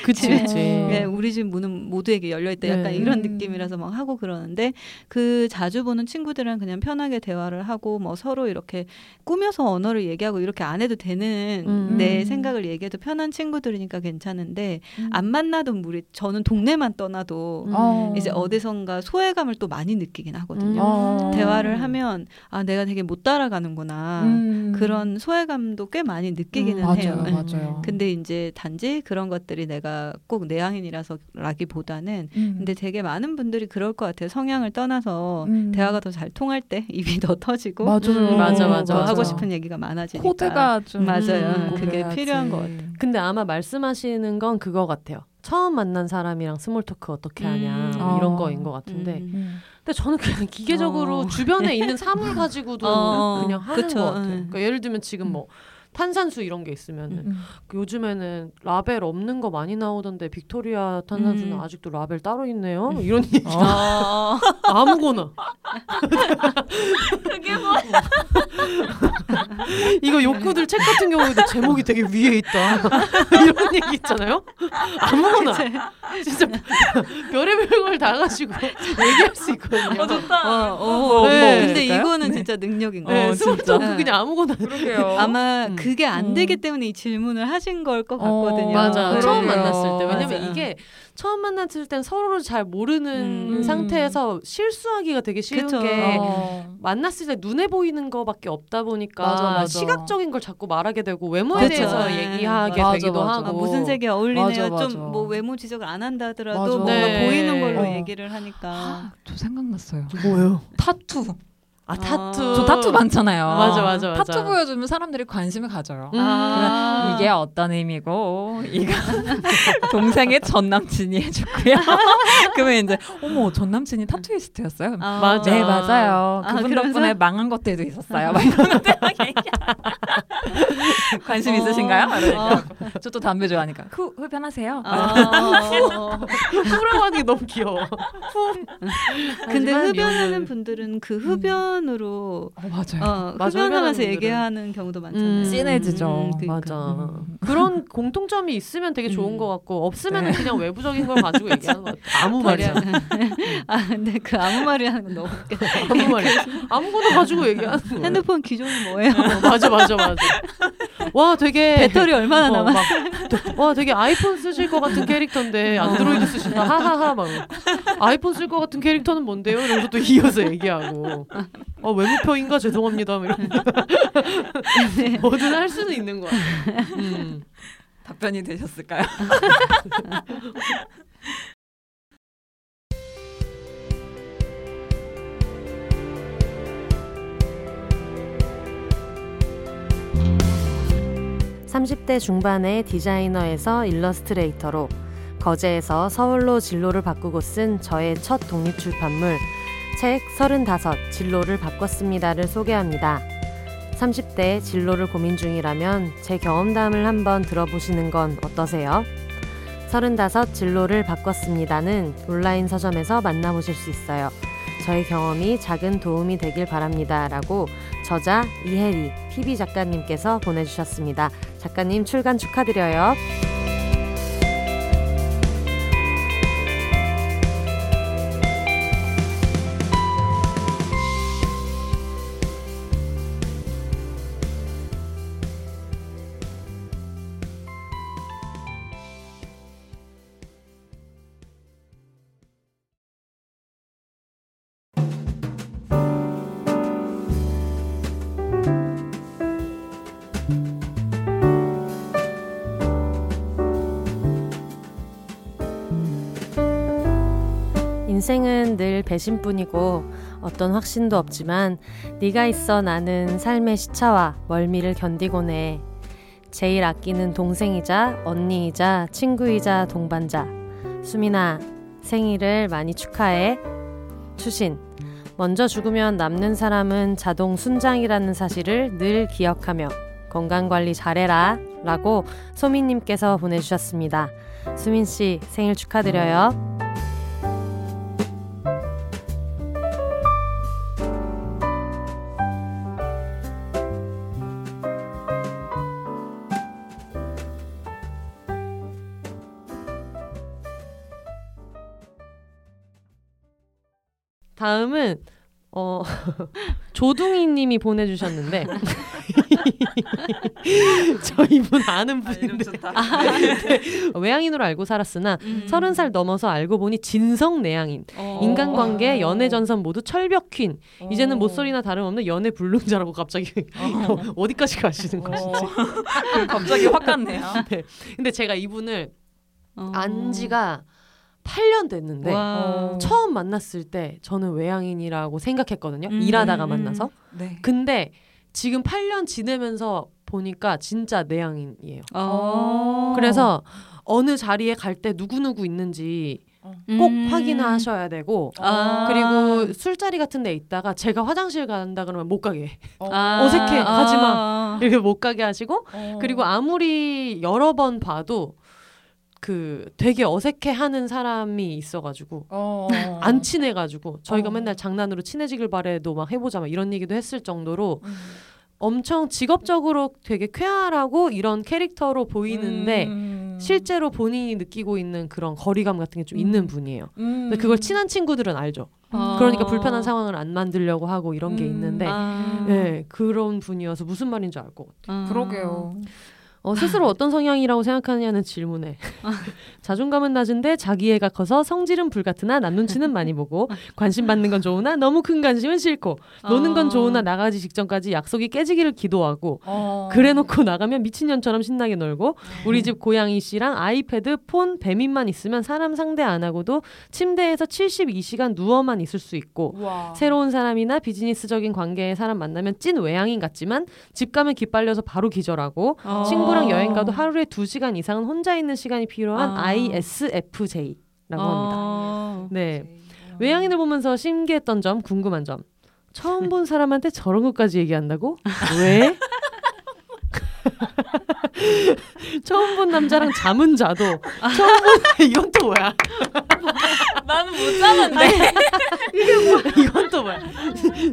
그치 어. 그치 네, 우리 집 문은 모두에게 열려 있다 약간 네. 이런 음. 느낌이라서 막 하고 그러는데 그 자주 보는 친구들이랑 그냥 편하게 대화를 하고 뭐 서로 이렇게 꾸며서 언어를 얘기하고 이렇게 안 해도 되는 음. 내 음. 생각을 얘기해도 편한 친구들이니까 괜찮은데 음. 안 만나던 우리 저는 동네만 떠나도 음. 어. 이제 어디선가 소외감을 또 많이 느끼긴 하거든요. 어. 대화를 하면 아 내가 되게 못 따라가는구나 음. 그런 소외감도 꽤 많이 느끼기는 음, 해요. 맞아요, 네. 맞아요. 근데 이제 단지 그런 것들이 내가 꼭 내향인이라서라기보다는 음. 근데 되게 많은 분들이 그럴 것 같아요. 성향을 떠나 서 음. 대화가 더 잘 통할 때 입이 더 터지고 맞아요. 음, 맞아, 맞아, 더. 하고 싶은 얘기가 많아지니까 코드가 좀 맞아요. 음, 그게 그래야지. 필요한 것 같아요. 근데 아마 말씀하시는 건 그거 같아요. 처음 만난 사람이랑 small talk 어떻게 하냐 음. 이런 어. 거인 것 같은데 음. 음. 근데 저는 그냥 기계적으로 어. 주변에 있는 사물 가지고도 어, 그냥 하는 그쵸, 것 같아요. 음. 그러니까 예를 들면 지금 뭐 탄산수 이런 게 있으면은 음. 그 요즘에는 라벨 없는 거 많이 나오던데 빅토리아 탄산수는 음. 아직도 라벨 따로 있네요. 이런 얘기 어. 아무거나 그게 뭐 이거 욕구들 책 같은 경우에도 제목이 되게 위에 있다 이런 얘기 있잖아요. 아무거나 진짜 별의별 걸 다 가지고 얘기할 수 있거든요. 어, 어, 네. 근데 그럴까요? 이거는 네. 진짜 능력인 것 네, 같아요. small 그냥 아무거나 그러게요. 아마 음. 그게 안 음. 되기 때문에 이 질문을 하신 걸것 어, 같거든요. 맞아 그래요. 처음 만났을 때 왜냐면 맞아. 이게 처음 만났을 땐 서로를 잘 모르는 음. 상태에서 실수하기가 되게 쉬운 그쵸. 게 어. 만났을 때 눈에 보이는 거밖에 없다 보니까 맞아, 맞아. 시각적인 걸 자꾸 말하게 되고 외모에 그쵸. 대해서 네. 얘기하게 맞아, 되기도 맞아. 하고 아, 무슨 색이 어울리네요. 맞아, 맞아. 좀뭐 외모 지적을 안 한다 하더라도 맞아. 뭔가 네. 보이는 걸로 어. 얘기를 하니까. 저 생각났어요. 뭐예요? 타투. 아 타투 저 타투 많잖아요. 맞아, 맞아, 맞아. 타투 보여주면 사람들이 관심을 가져요. 음. 아. 이게 어떤 의미고 이거 동생의 전 남친이 해줬고요. 그러면 이제 어머 전 남친이 타투이스트였어요. 아. 맞아. 네 맞아요. 아, 그분 그러면서? 덕분에 망한 것들도 있었어요. 막 이런 것들. 관심 어. 있으신가요? 어. 저또 담배 좋아하니까. 후 흡연하세요. 아. 후라고 하는 게 너무 귀여워. 근데 하지만 흡연하는 분들은 그 흡연 으로 어, 맞아요. 어, 맞아, 흡연하면서 얘기하는 경우도 많잖아요. 음. 진해지죠. 그러니까. 맞아. 음. 그런 공통점이 있으면 되게 좋은 음. 것 같고 없으면 네. 그냥 외부적인 걸 가지고 얘기하는 것 같아. 아무 말이야. 아 근데 그 아무 말이 하는 건 너무 웃겨. 아무 말이야. 아무거나 가지고 얘기하는 거야. 핸드폰 기종이 뭐예요? 어, 맞아 맞아 맞아. 와 되게 배터리 얼마나 어, 남았? 막, 와 되게 아이폰 쓰실 것 같은 캐릭터인데 안드로이드 쓰신다 하하하 막 아이폰 쓸 것 같은 캐릭터는 뭔데요? 이러면서 또 이어서 얘기하고 어 외모표인가 죄송합니다 뭐 이런 뭐든 할 수는 있는 거야. 음. 답변이 되셨을까요? 삼십 대 중반의 디자이너에서 일러스트레이터로 거제에서 서울로 진로를 바꾸고 쓴 저의 첫 독립 출판물 책 서른다섯 진로를 바꿨습니다를 소개합니다. 30대 진로를 고민 중이라면 제 경험담을 한번 들어보시는 건 어떠세요? 서른다섯 진로를 바꿨습니다는 온라인 서점에서 만나보실 수 있어요. 저의 경험이 작은 도움이 되길 바랍니다. 라고 저자 이혜리 PB 작가님께서 보내주셨습니다. 작가님 출간 축하드려요. 인생은 늘 배신뿐이고 어떤 확신도 없지만 네가 있어 나는 삶의 시차와 멀미를 견디곤 해. 제일 아끼는 동생이자 언니이자 친구이자 동반자. 수민아, 생일을 많이 축하해. 추신. 먼저 죽으면 남는 사람은 자동 순장이라는 사실을 늘 기억하며 건강관리 잘해라. 라고 소민님께서 보내주셨습니다. 수민씨 생일 축하드려요. 다음은 어 조둥이님이 보내주셨는데. 저 이분 아는 분인데. 외향인으로 알고 살았으나 음. 서른 살 넘어서 알고 보니 진성 내향인. 어. 인간관계 연애 전선 모두 철벽 퀸. 이제는 모쏠이나 다름없는 연애 불능자라고 갑자기 어 디까지 가시는 것인지. 그 갑자기 확 갔네요. 근데 제가 이분을 어. 안지가 8년 됐는데 와. 처음 만났을 때 저는 외향인이라고 생각했거든요. 음, 일하다가 음, 만나서. 네. 근데 지금 8년 지내면서 보니까 진짜 내향인이에요. 어. 그래서 어느 자리에 갈 때 누구누구 있는지 꼭 음. 확인하셔야 되고 아. 그리고 술자리 같은 데 있다가 제가 화장실 간다 그러면 못 가게 해. 아. 어색해, 가지 마. 이렇게 못 가게 하시고 어. 그리고 아무리 여러 번 봐도 그 되게 어색해하는 사람이 있어가지고 어. 안 친해가지고 저희가 어. 맨날 장난으로 친해지길 바래도 막 해보자 막 이런 얘기도 했을 정도로 음. 엄청 직업적으로 되게 쾌활하고 이런 캐릭터로 보이는데 음. 실제로 본인이 느끼고 있는 그런 거리감 같은 게좀 음. 있는 분이에요. 음. 근데 그걸 친한 친구들은 알죠. 어. 그러니까 불편한 상황을 안 만들려고 하고 이런 게 음. 있는데 아. 네, 그런 분이어서 무슨 말인지 알 것 같아요. 아. 그러게요. 어, 스스로 어떤 성향이라고 생각하느냐는 질문에 자존감은 낮은데 자기애가 커서 성질은 불같으나 남 눈치는 많이 보고 관심 받는 건 좋으나 너무 큰 관심은 싫고 노는 건 어. 좋으나 나가기 직전까지 약속이 깨지기를 기도하고 어. 그래놓고 나가면 미친년처럼 신나게 놀고 우리 집 고양이 씨랑 아이패드, 폰, 배민만 있으면 사람 상대 안 하고도 침대에서 72시간 누워만 있을 수 있고 우와. 새로운 사람이나 비즈니스적인 관계의 사람 만나면 찐 외향인 같지만 집 가면 기빨려서 바로 기절하고 어. 친구 랑 여행 가도 하루에 2시간 이상은 혼자 있는 시간이 필요한 아. ISFJ라고 합니다. 어. 네. 외향인을 보면서 신기했던 점, 궁금한 점. 처음 본 사람한테 저런 것까지 얘기한다고? 왜? 처음 본 남자랑 잠은 자도 처음 본 이건 또 뭐야? 나는 못 자는데. 이건 또 뭐야?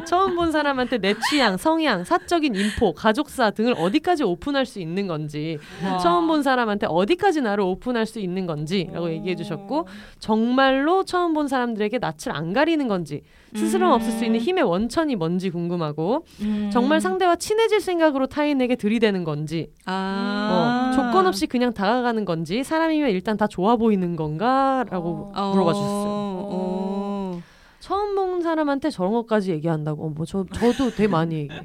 처음 본 사람한테 내 취향, 성향, 사적인 인포, 가족사 등을 어디까지 오픈할 수 있는 건지, 처음 본 사람한테 어디까지 나를 오픈할 수 있는 건지라고 얘기해 주셨고, 정말로 처음 본 사람들에게 낯을 안 가리는 건지, 스스럼 음. 없을 수 있는 힘의 원천이 뭔지 궁금하고, 음. 정말 상대와 친해질 생각으로 타인에게 들이대는 건지, 아. 어, 조건 없이 그냥 다가가는 건지, 사람이면 일단 다 좋아 보이는 건가라고 어. 물어봐 주셨어요. 어. 처음 본 사람한테 저런 것까지 얘기한다고 뭐 저 저도 되게 많이 얘기해요.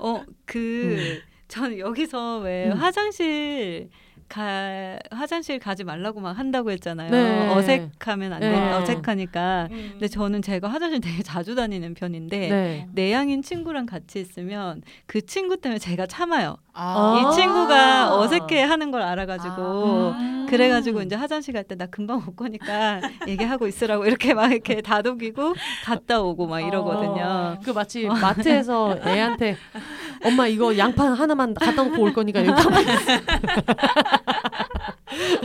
어, 그 저는 여기서 왜 음. 화장실 가 화장실 가지 말라고 막 한다고 했잖아요. 네. 어색하면 안 돼. 네. 어색하니까. 음. 근데 저는 제가 화장실 되게 자주 다니는 편인데 네. 내향인 친구랑 같이 있으면 그 친구 때문에 제가 참아요. 아. 이 친구가 어색해 하는 걸 알아가지고 아. 그래가지고 이제 화장실 갈 때 나 금방 올 거니까 얘기하고 있으라고 이렇게 막 이렇게 다독이고 갔다 오고 막 이러거든요. 그 마치 마트에서 애한테 엄마 이거 양파 하나만 갖다 놓고 올 거니까 여기 있어.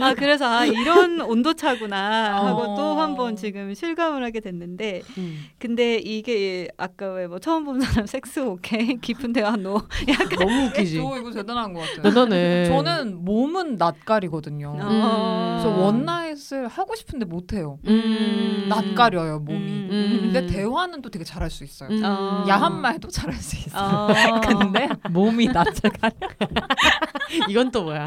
아 그래서 아 이런 온도 차구나 하고 어. 또 한 번 지금 실감을 하게 됐는데 음. 근데 이게 아까 왜 뭐 처음 본 사람 섹스 오케이 깊은 대화 no 약간 너무 웃기지. 저 이거 대단한 것 같아요. 대단해. 저는 몸은 낯가리거든요. 어. 그래서 원나잇을 하고 싶은데 못해요. 음. 낯가려요 몸이. 음. 음. 근데 대화는 또 되게 잘할 수 있어요. 음. 어. 야한 말도 잘할 수 있어요. 어. 근데 몸이 낯을 가려. 이건 또 뭐야?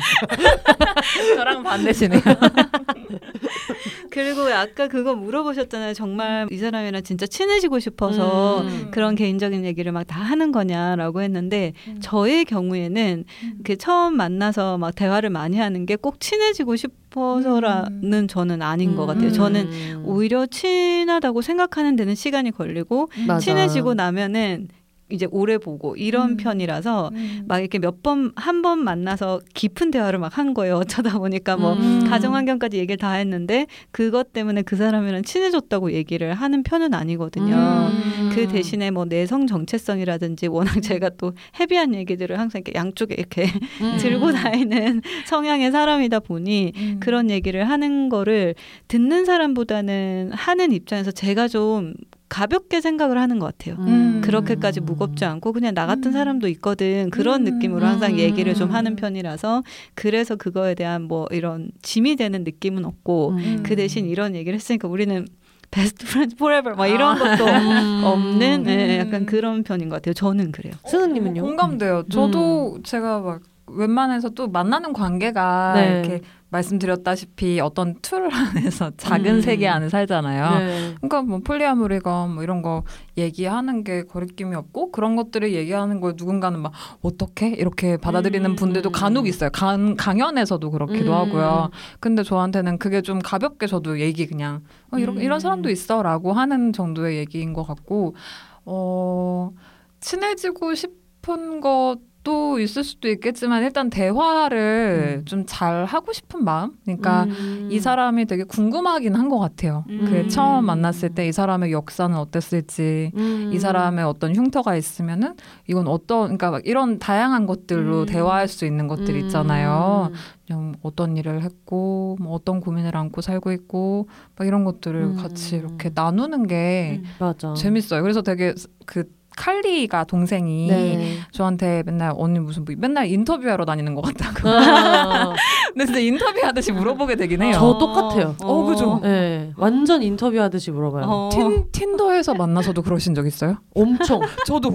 저랑 반대시네요. 그리고 아까 그거 물어보셨잖아요. 정말 이 사람이랑 진짜 친해지고 싶어서 음. 그런 개인적인 얘기를 막 다 하는 거냐라고 했는데 음. 저의 경우에는 그 처음 만나서 막 대화를 많이 하는 게 꼭 친해지고 싶어서라는 저는 아닌 것 같아요. 저는 음. 오히려 친하다고 생각하는 데는 시간이 걸리고 맞아. 친해지고 나면은 이제 오래 보고 이런 음. 편이라서 음. 막 이렇게 몇 번 한 번 만나서 깊은 대화를 막 한 거예요. 어쩌다 보니까 뭐 음. 가정 환경까지 얘기를 다 했는데 그것 때문에 그 사람이랑 친해졌다고 얘기를 하는 편은 아니거든요. 음. 그 대신에 뭐 내성 정체성이라든지 워낙 제가 또 heavy한 얘기들을 항상 이렇게 양쪽에 이렇게 음. 들고 다니는 성향의 사람이다 보니 음. 그런 얘기를 하는 거를 듣는 사람보다는 하는 입장에서 제가 좀 가볍게 생각을 하는 것 같아요. 음. 그렇게까지 무겁지 않고 그냥 나 같은 음. 사람도 있거든 그런 음. 느낌으로 항상 음. 얘기를 좀 하는 편이라서 그래서 그거에 대한 뭐 이런 짐이 되는 느낌은 없고 음. 그 대신 이런 얘기를 했으니까 우리는 best friend forever 막 이런 것도 음. 없는 예, 음. 약간 그런 편인 것 같아요. 저는 그래요. 승은님은요? 공감돼요. 저도 제가 막 웬만해서 또 만나는 관계가 네. 이렇게 말씀드렸다시피 어떤 틀 안에서 작은 음. 세계 안에 살잖아요. 네. 그러니까 뭐 폴리아모리가 뭐 이런 거 얘기하는 게 거리낌이 없고 그런 것들을 얘기하는 걸 누군가는 막 어떻게 이렇게 받아들이는 음. 분들도 간혹 있어요. 강, 강연에서도 그렇기도 음. 하고요. 근데 저한테는 그게 좀 가볍게 저도 얘기 그냥 어, 이런 음. 이런 사람도 있어라고 하는 정도의 얘기인 것 같고 어 친해지고 싶은 것 도 있을 수도 있겠지만 일단 대화를 음. 좀잘 하고 싶은 마음. 그러니까 음. 이 사람이 되게 궁금하긴 한 것 같아요. 음. 그 처음 만났을 때 이 사람의 역사는 어땠을지, 음. 이 사람의 어떤 흉터가 있으면은 이건 어떤, 그러니까 막 이런 다양한 것들로 음. 대화할 수 있는 것들 음. 있잖아요. 그냥 어떤 일을 했고, 뭐 어떤 고민을 안고 살고 있고, 막 이런 것들을 음. 같이 이렇게 나누는 게 음. 맞아. 재밌어요. 그래서 되게 그 칼리가 동생이 네. 저한테 맨날 언니 무슨 뭐 맨날 인터뷰하러 다니는 것 같다고. 아, 근데 진짜 인터뷰하듯이 물어보게 되긴 해요. 저 똑같아요. 어, 그죠? 네, 완전 인터뷰하듯이 물어봐요. 어. 틴, 틴더에서 만나서도 그러신 적 있어요? 엄청. 저도.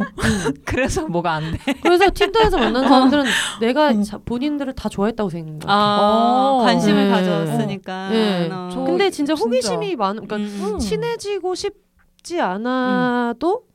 그래서 뭐가 안 돼. 그래서 틴더에서 만난 사람들은 내가 자- 본인들을 다 좋아했다고 생각해요. 아, 어. 관심을 네. 가졌으니까. 네. 어. 저- 근데 진짜. 호기심이 많은, 그러니까 음. 친해지고 싶 지 않아도 음.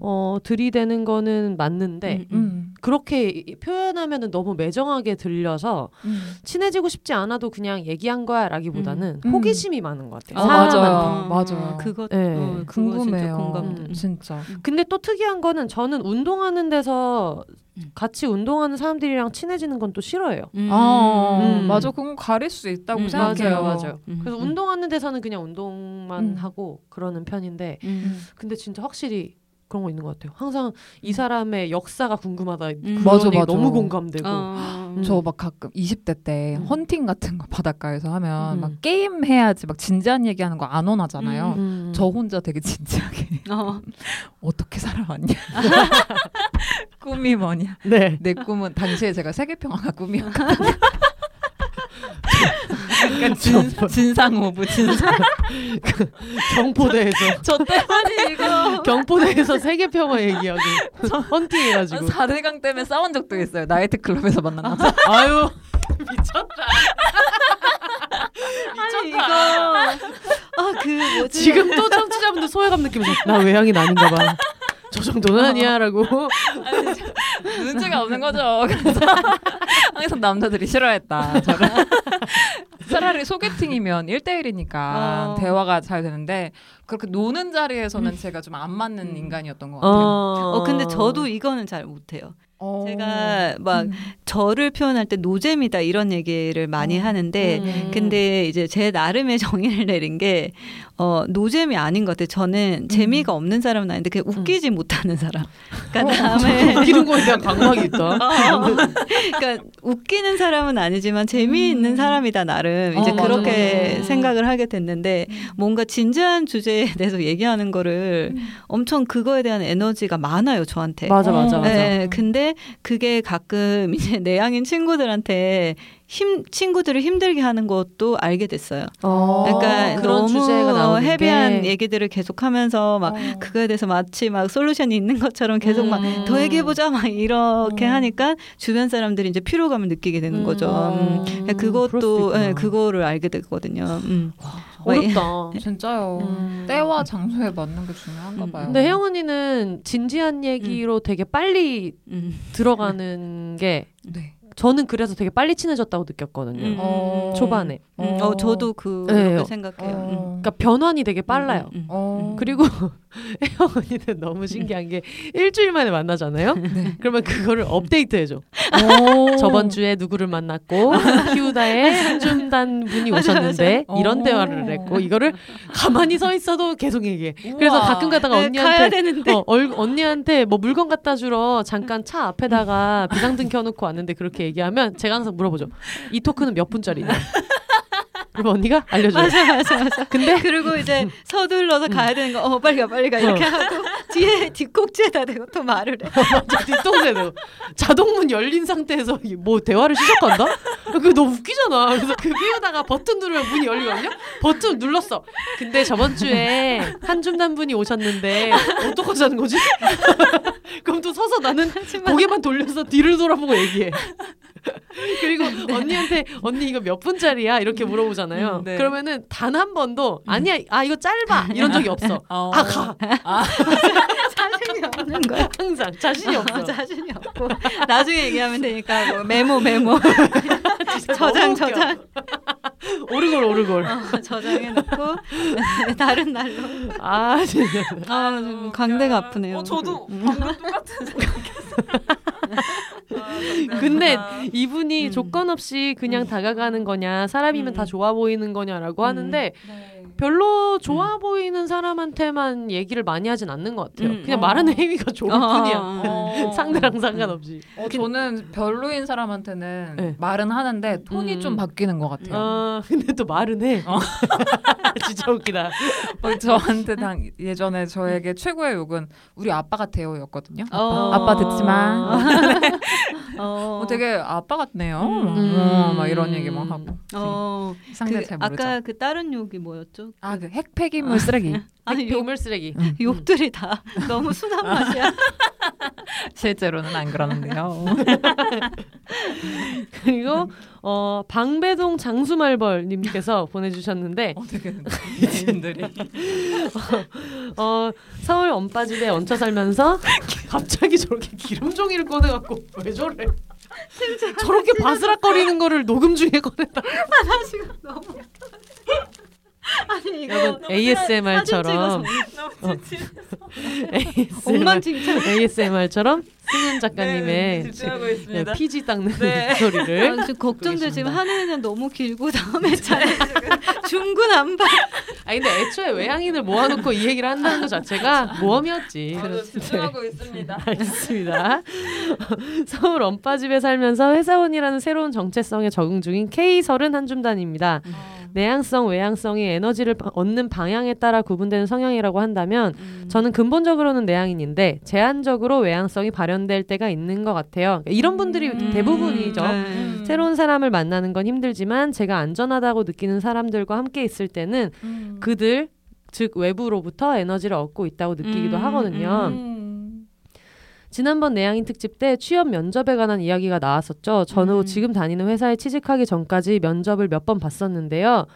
어 들이대는 거는 맞는데 음, 음. 그렇게 이- 표현하면은 너무 매정하게 들려서 음. 친해지고 싶지 않아도 그냥 얘기한 거야라기보다는 음. 호기심이 많은 것 같아요. 어, 사람한테. 맞아요. 맞아요. 그거 네. 어, 궁금해요. 공감. 음. 진짜. 근데 또 특이한 거는 저는 운동하는 데서 음. 같이 운동하는 사람들이랑 친해지는 건 또 싫어해요. 음. 아, 음. 맞아. 그건 가릴 수 있다고 음, 생각해요. 맞아요, 맞아요. 음. 그래서 운동하는 데서는 그냥 운동만 음. 하고 그러는 편인데 음. 근데 진짜 확실히 그런 거 있는 것 같아요. 항상 이 사람의 역사가 궁금하다. 음. 그런 맞아, 맞아. 너무 공감되고. 어. 음. 저막 가끔 20대 때 음. 헌팅 같은 거 바닷가에서 하면 음. 막 게임 해야지 막 진지한 얘기하는 거 안 원하잖아요. 음. 저 혼자 되게 진지하게 어. 어떻게 살아왔냐 꿈이 뭐냐 네. 내 꿈은 당시에 제가 세계 평화가 꿈이었거든요 약간 진, 진상오브 진상. 경포대에서. 저 때문에 이거. 경포대에서 세계 평화 얘기하고 헌팅해가지고. 4대강 때문에 싸운 적도 있어요. 나이트클럽에서 만난 남자. 아유. 미쳤다. 아니 이거. 아그 뭐지? 지금 또 청취자분들 소외감 느끼면서 나 외향인 아닌가 봐. 저 정도는 아니야라고. 눈치가 없는 거죠 그래서 항상 남자들이 싫어했다 저를 차라리 소개팅이면 1대1이니까 어. 대화가 잘 되는데 그렇게 노는 자리에서는 제가 좀 안 맞는 음. 인간이었던 것 같아요 어 근데 저도 이거는 잘 못해요. 어. 제가 막 음. 저를 표현할 때 노잼이다 이런 얘기를 많이 어. 하는데 음. 근데 이제 제 나름의 정의를 내린 게 어, 노잼이 아닌 것 같아요. 저는 재미가 없는 사람은 아닌데 그냥 웃기지 못하는 사람. 그러니까 다음에 웃기는 거에 대한 강박이 있다. 어, 그러니까 웃기는 사람은 아니지만 재미있는 음. 사람이다 나름 이제 어, 그렇게. 생각을 하게 됐는데 뭔가 진지한 주제에 대해서 얘기하는 거를 엄청 그거에 대한 에너지가 많아요 저한테. 맞아 맞아 맞아. 네, 근데 그게 가끔 이제 내향인 친구들한테 힘 친구들을 힘들게 하는 것도 알게 됐어요. 어, 그러니까 그런 너무 헤비한 게. 얘기들을 계속하면서 막 어. 그거에 대해서 마치 막 솔루션이 있는 것처럼 계속 막 음. 더 얘기해 보자 막 이렇게 음. 하니까 주변 사람들이 이제 피로감을 느끼게 되는 음. 거죠. 음. 음, 그러니까 그것도. 예, 그거를 알게 됐거든요. 음. 어렵다. 진짜요. 음. 때와 장소에 맞는 게 중요한가 음. 봐요. 근데 혜영 언니는 진지한 얘기로 되게 빨리 음. 들어가는 게 네. 저는 그래서 되게 빨리 친해졌다고 느꼈거든요. 음. 어. 초반에. 음, 어, 저도 그렇게 네. 생각해요. 음. 어. 그러니까 변환이 되게 빨라요. 음, 음, 어. 음. 그리고 혜영 언니는 너무 신기한 게 일주일 만에 만나잖아요. 네. 그러면 그거를 업데이트 해줘. 오. 저번 주에 누구를 만났고 키우다에 한줌단 분이 오셨는데 맞아. 이런 오. 대화를 했고 이거를 가만히 서 있어도 계속 얘기해. 그래서. 가끔 가다가 네, 언니한테 어, 얼, 언니한테 뭐 물건 갖다 주러 잠깐 차 앞에다가 비상등 켜놓고 왔는데 그렇게 얘기하면 제가 항상 물어보죠. 이 토크는 몇 분짜리냐? 그러면 언니가 알려줘요. 맞아 맞아 맞아. 근데 그리고 이제 서둘러서 가야 되는 거 어 빨리 가 빨리 가 이렇게 하고 뒤에 뒷꼭지에다 대고 또 말을 해. 뒷동세도 자동문 열린 상태에서 이- 뭐 대화를 시작한다? 그거 너무 웃기잖아. 그래서 그 비우다가 버튼 누르면 문이 열리거든요. 버튼 눌렀어. 근데 저번 주에 한줌단 분이 오셨는데 어떡하자는 거지? 그럼 또 서서 나는 고개만 돌려서 뒤를 돌아보고 얘기해. 그리고 언니한테 언니 이거 몇 분짜리야 이렇게 물어보잖아 요. 음, 네. 그러면은 단 한 번도 아니야 아 이거 짧아 이런 적이 없어. 어. 아 가. 자신이 없는 거야. 항상 자신이 없어. 어, 자신이 없고 나중에 얘기하면 되니까 뭐 메모 메모 저장. 저장 오르골 오르골. 어, 저장해놓고 다른 날로. 아 진짜. 아 지금 광대가 아프네요. 어, 저도 음. 방금 똑같은 생각했어요. 아, 근데 감사합니다. 이분이 음. 조건 없이 그냥 다가가는 거냐 사람이면 음. 다 좋아 보이는 거냐라고 음. 하는데 네. 별로 좋아 보이는 사람한테만 얘기를 많이 하진 않는 것 같아요. 음. 그냥 어. 말하는 행위가 좋을 어. 뿐이야. 어. 상대랑 상관없이. 어, 저는 별로인 사람한테는 네. 말은 하는데 톤이 음. 좀 바뀌는 것 같아요. 어, 근데 또 말은 해. 어. 진짜 웃기다. 어, 저한테 당 예전에 저에게 최고의 욕은 우리 아빠 같아요 였거든요. 어. 아빠 듣지 마. 어. 어, 되게 아빠 같네요. 음. 어, 막 이런 얘기 막 하고. 어. 상대 그, 잘 모르죠. 아까 그 다른 욕이 뭐였죠? 아, 그 핵폐기물 쓰레기. 아니 욕, 빅물 쓰레기. 욕들이 다 너무 순한 맛이야. 실제로는 안 그러는데요. 그리고 어, 방배동 장수말벌님께서 보내주셨는데 어, 되게 이분들이 어, 서울 엄빠집에 얹혀 살면서 갑자기 저렇게 기름 종이를 꺼내갖고 왜 저래? 저렇게 바스락거리는 거를 녹음 중에 꺼냈다. 나 지금 너무. 아니 이거 여러분 ASMR처럼 찍어서 ASMR, 엉망진창. ASMR처럼 승은 작가님의 네, 집중하고 있습니다. 피지 닦는 네. 소리를 아, 지금 걱정돼 지금. 한 해는 너무 길고 다음에 차례 중구난방. 아 근데 애초에 외향인을 모아놓고 이 얘기를 한다는 것 자체가 모험이었지. 저도 집중하고 있습니다. 알겠습니다. 서울 엄빠집에 살면서 회사원이라는 새로운 정체성에 적응 중인 K30 한줌단입니다. 내향성, 외향성이 에너지를 바- 얻는 방향에 따라 구분되는 성향이라고 한다면 저는 근본적으로는 내향인인데 제한적으로 외향성이 발현될 때가 있는 것 같아요. 그러니까 이런 분들이 음. 대부분이죠. 네. 새로운 사람을 만나는 건 힘들지만 제가 안전하다고 느끼는 사람들과 함께 있을 때는 음. 그들 즉 외부로부터 에너지를 얻고 있다고 느끼기도 음, 하거든요. 음. 지난번 내향인 특집 때 취업 면접에 관한 이야기가 나왔었죠. 저는 음. 지금 다니는 회사에 취직하기 전까지 면접을 몇 번 봤었는데요.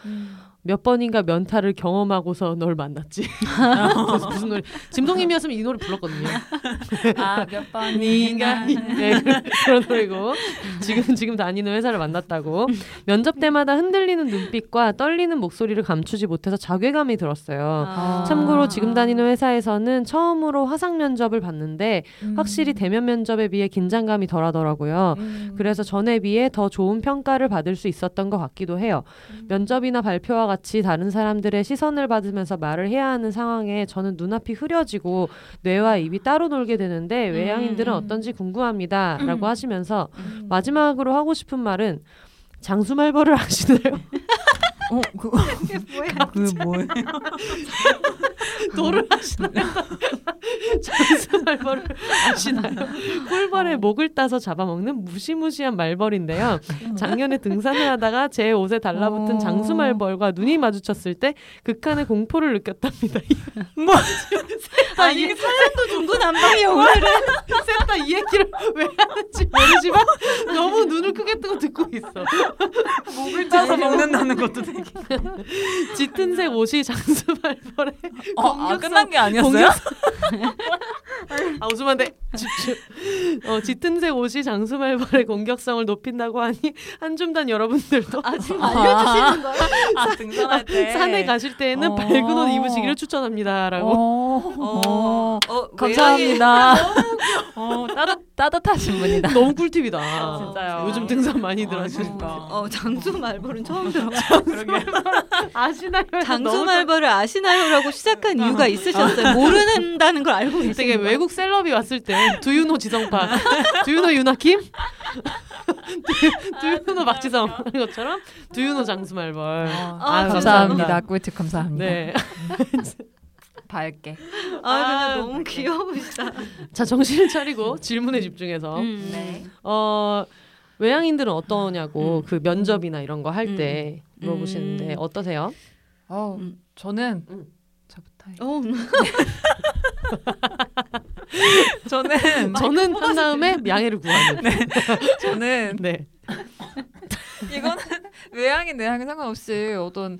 몇 번인가 면타를 경험하고서 널 만났지. 무슨, 무슨 노래? 짐동님이었으면 이 노래 불렀거든요. 아몇 네가 네, 그런- 그런 노래고 지금 지금 다니는 회사를 만났다고 면접 때마다 흔들리는 눈빛과 떨리는 목소리를 감추지 못해서 자괴감이 들었어요. 아. 참고로 지금 다니는 회사에서는 처음으로 화상 면접을 봤는데 음. 확실히 대면 면접에 비해 긴장감이 덜하더라고요. 그래서 전에 비해 더 좋은 평가를 받을 수 있었던 것 같기도 해요. 면접이나 발표와 같이 다른 사람들의 시선을 받으면서 말을 해야 하는 상황에 저는 눈앞이 흐려지고 뇌와 입이 따로 놀게 되는데 외향인들은 음. 어떤지 궁금합니다라고 하시면서 음. 마지막으로 하고 싶은 말은 장수 말벌을 하시나요? 어 그거 뭐야? 그 뭐예요? 도를 하시나요? 장수 말벌을 아시나요? 꿀벌의 목을 따서 잡아먹는 무시무시한 말벌인데요. 작년에 등산을 하다가 제 옷에 달라붙은 어. 장수 말벌과 눈이 마주쳤을 때 극한의 공포를 느꼈답니다. 아 이게 사연도 중구난방이야 오늘은. 셋다 이 얘기를 왜 하는지 모르지만 너무 눈을 크게 뜨고 듣고 있어. 목을 짜서 먹는다는 것도 되게. 짙은 색 옷이 장수 말벌의 어, 아, 공격성- 끝난 게 아니었어요? 아 웃으면 안. 집중. 어, 짙은 색 옷이 장수 말벌의 공격성을 높인다고 하니 한줌단 여러분들도 아 지금 알려주시는 거예요? 아, 등산할 때. 산에 가실 때에는 어. 밝은 옷 입으시기를 추천합니다라고. 어, 어, 어, 감사합니다. 어, 따뜻, 따뜻하신 분이다. 너무 꿀팁이다. 진짜요. 요즘 등산 많이들 아, 하시니까. 그러니까. 어 장수 말벌은 처음 들어. 아시나요? 장수 말벌을 아시나요라고 시작 한 이유가 있으셨어요. 모르는다는 걸 알고 계세요. 되게 외국 셀럽이 왔을 때 두유노 지성파, 두유노 유나킴, 두유노 박지성 것처럼 두유노 장수말벌. 어, 아, 감사합니다. 꿀팁 감사합니다. 네. 밝게. 아, 아, 너무 귀여우시다. 자 정신을 차리고 질문에 집중해서 음. 네. 어 외향인들은 어떠냐고 음. 그 면접이나 이런 거 할때 음. 물어보시는데 음. 어떠세요? 어, 음. 저는 음. 어, 저는 저는 한 다음에 양해를 구하는. 네. 저는 네. 이거는 외향인 내향인 상관없이 어떤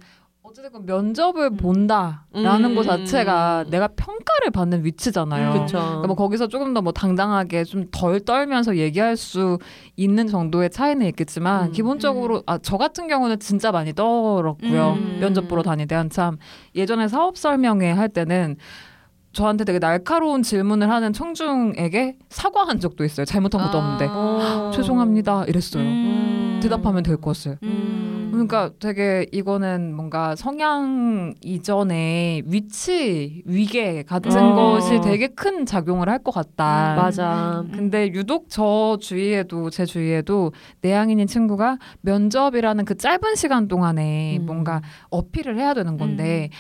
어쨌든 면접을 본다라는 음. 것 자체가 내가 평가를 받는 위치잖아요. 그렇죠. 그러니까 뭐 거기서 조금 더 뭐 당당하게 좀 덜 떨면서 얘기할 수 있는 정도의 차이는 있겠지만 음. 기본적으로 아, 저 같은 경우는 진짜 많이 떨었고요. 음. 면접 보러 다닐 때 한참 예전에 사업 설명회 할 때는 저한테 되게 날카로운 질문을 하는 청중에게 사과한 적도 있어요. 잘못한 것도 없는데 어. 죄송합니다 이랬어요. 음. 대답하면 될 거였어요. 음. 그러니까 되게 이거는 뭔가 성향 이전에 위치 위계 같은 어. 것이 되게 큰 작용을 할 것 같다. 맞아. 음. 근데 유독 저 주위에도 제 주위에도 내향인인 친구가 면접이라는 그 짧은 시간 동안에 음. 뭔가 어필을 해야 되는 건데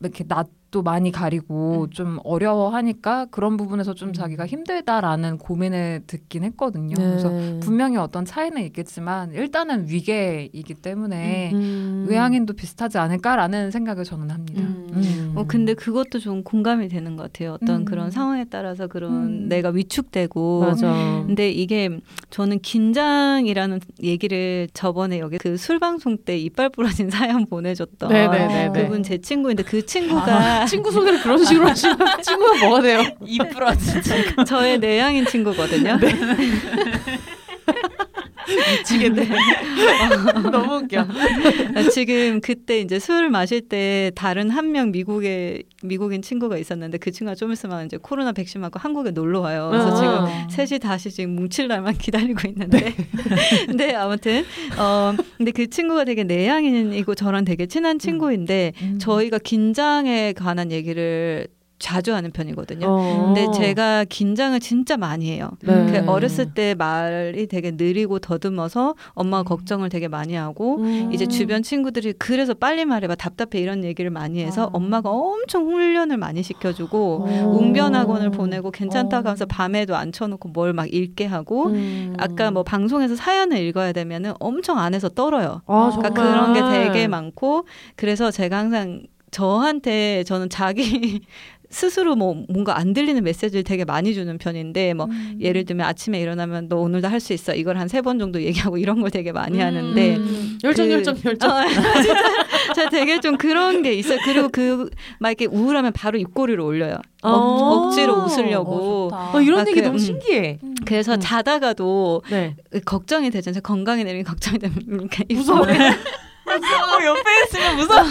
이렇게 낯 도 많이 가리고 음. 좀 어려워하니까 그런 부분에서 좀 음. 자기가 힘들다라는 고민을 듣긴 했거든요. 그래서 네. 분명히 어떤 차이는 있겠지만 일단은 위계이기 때문에 음. 외향인도 비슷하지 않을까라는 생각을 저는 합니다. 음. 음. 어 근데 그것도 좀 공감이 되는 것 같아요. 어떤 음. 그런 상황에 따라서 그런 음. 내가 위축되고 맞아. 근데 이게 저는 긴장이라는 얘기를 저번에 여기 그 술 방송 때 이빨 부러진 사연 보내줬던 네네네네. 그분 제 친구인데 그 친구가 친구 소개를 그런 식으로 하시면 친구가 뭐가 돼요? 이 부러진 저의 내향인 친구거든요. 미치겠네. 너무 웃겨. 아, 지금 그때 이제 술 마실 때 다른 한 명 미국에 미국인 친구가 있었는데 그 친구가 좀 있으면 이제 코로나 백신 맞고 한국에 놀러 와요. 그래서 아. 지금 셋이 다시 지금 뭉칠 날만 기다리고 있는데. 근데 아무튼 어 근데 그 친구가 되게 내향인이고 저랑 되게 친한 친구인데 음. 저희가 긴장에 관한 얘기를 자주 하는 편이거든요. 어. 근데 제가 긴장을 진짜 많이 해요. 네. 그 어렸을 때 말이 되게 느리고 더듬어서 엄마가 걱정을 되게 많이 하고 음. 이제 주변 친구들이 그래서 빨리 말해봐 답답해 이런 얘기를 많이 해서 아. 엄마가 엄청 훈련을 많이 시켜주고 어. 웅변학원을 보내고 괜찮다고 어. 하면서 밤에도 앉혀놓고 뭘 막 읽게 하고 음. 아까 뭐 방송에서 사연을 읽어야 되면은 엄청 안에서 떨어요. 아, 그러니까. 그런 게 되게 많고 그래서 제가 항상 저한테 저는 자기 스스로 뭐 뭔가 안 들리는 메시지를 되게 많이 주는 편인데 뭐 음. 예를 들면 아침에 일어나면 너 오늘도 할 수 있어 이걸 한 세 번 정도 얘기하고 이런 걸 되게 많이 하는데 음. 열정 그- 열정 열정. 어, 진짜 제가 되게 좀 그런 게 있어요. 그리고 그 막 이렇게 우울하면 바로 입꼬리를 올려요. 어. 억, 억지로 웃으려고. 어, 이런 아, 얘기 그, 너무 음. 신기해. 그래서 음. 자다가도 네. 걱정이 되잖아요. 건강에 대한 걱정이 되면 이렇게 무서워. 어, 옆에 있으면 무서워.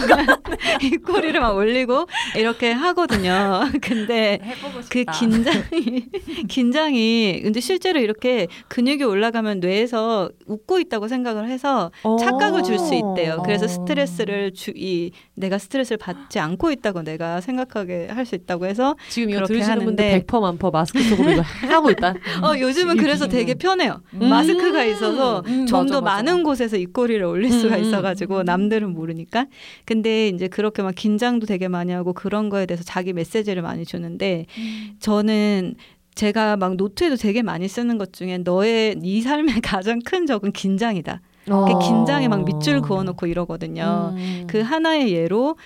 입꼬리를 막 올리고 이렇게 하거든요. 근데. 그 긴장이 긴장이 근데 실제로 이렇게 근육이 올라가면 뇌에서 웃고 있다고 생각을 해서 착각을 줄 수 있대요. 그래서 어. 스트레스를 주, 이 내가 스트레스를 받지 않고 있다고 내가 생각하게 할 수 있다고 해서 지금 이거 들으시는 분들 하는데 100% 만퍼 마스크 속으로 이거 하고 있다. 어 요즘은 그래서 되게 편해요. 음. 마스크가 있어서 음, 좀 맞아, 더 맞아. 많은 곳에서 입꼬리를 올릴 수가 음, 음. 있어가지고 남들은 모르니까. 근데 이제 그렇게 막 긴장도 되게 많이 하고 그런 거에 대해서 자기 메시지를 많이 주는데 저는 제가 막 노트에도 되게 많이 쓰는 것 중에 너의 네 삶의 가장 큰 적은 긴장이다. 어. 그 긴장에 막 밑줄 그어놓고 이러거든요. 음. 그 하나의 예로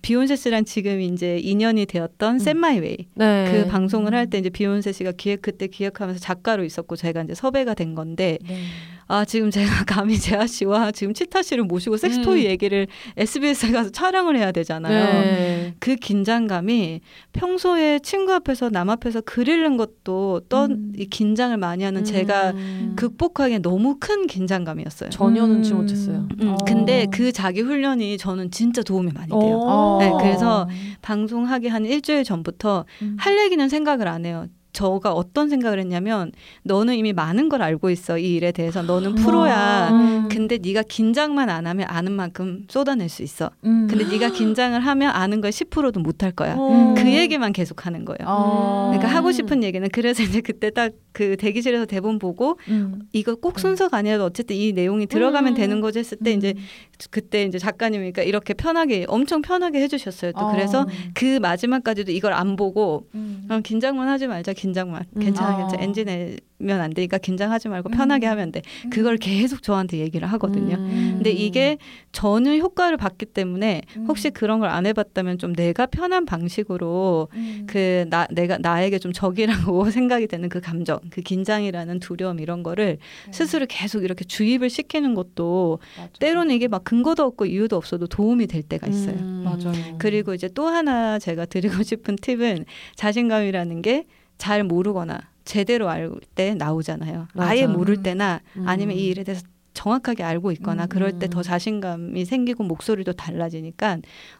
비혼세 씨랑 지금 이제 인연이 되었던 쎈 마이웨이 네. 그 방송을 할 때 이제 비혼세 씨가 기획 그때 기획하면서 작가로 있었고 제가 이제 섭외가 된 건데 네. 아 지금 제가 감히 재하 씨와 지금 치타 씨를 모시고 섹스토이 음. 얘기를 SBS에 가서 촬영을 해야 되잖아요. 네. 그 긴장감이 평소에 친구 앞에서 남 앞에서 글 읽는 것도 떤 음. 이 긴장을 많이 하는 제가 음. 극복하기에 너무 큰 긴장감이었어요. 전혀 눈치 음. 못 챘어요. 음, 어. 근데 그 자기 훈련이 저는 진짜 도움이 많이 돼요. 어. 네, 그래서 방송하기 한 일주일 전부터 음. 할 얘기는 생각을 안 해요. 저가 어떤 생각을 했냐면 너는 이미 많은 걸 알고 있어 이 일에 대해서 너는 프로야. 음. 근데 네가 긴장만 안 하면 아는 만큼 쏟아낼 수 있어. 음. 근데 네가 긴장을 하면 아는 걸 10%도 못할 거야. 어. 그 얘기만 계속 하는 거예요. 어. 그러니까 하고 싶은 얘기는 그래서 이제 그때 딱 그 대기실에서 대본 보고 음. 이거 꼭 순서가 아니라도 어쨌든 이 내용이 들어가면 음. 되는 거지 했을 때 이제 그때 이제 작가님이니까 이렇게 편하게 엄청 편하게 해주셨어요. 또 어. 그래서 그 마지막까지도 이걸 안 보고 음. 그럼 긴장만 하지 말자 긴장만 음. 괜찮아 아. 괜찮아 엔진 내면 안 되니까 긴장하지 말고 음. 편하게 하면 돼 그걸 계속 저한테 얘기를 하거든요 음. 근데 이게 저는 효과를 봤기 때문에 음. 혹시 그런 걸 안 해봤다면 좀 내가 편한 방식으로 음. 그나 내가 나에게 좀 적이라고 생각이 되는 그 감정 그 긴장이라는 두려움 이런 거를 네. 스스로 계속 이렇게 주입을 시키는 것도 맞아. 때로는 이게 막 근거도 없고 이유도 없어도 도움이 될 때가 있어요 음. 맞아요. 그리고 이제 또 하나 제가 드리고 싶은 팁은 자신감이라는 게 잘 모르거나 제대로 알 때 나오잖아요. 맞아. 아예 모를 음. 때나 음. 아니면 이 일에 대해서 정확하게 알고 있거나 음. 그럴 때 더 자신감이 생기고 목소리도 달라지니까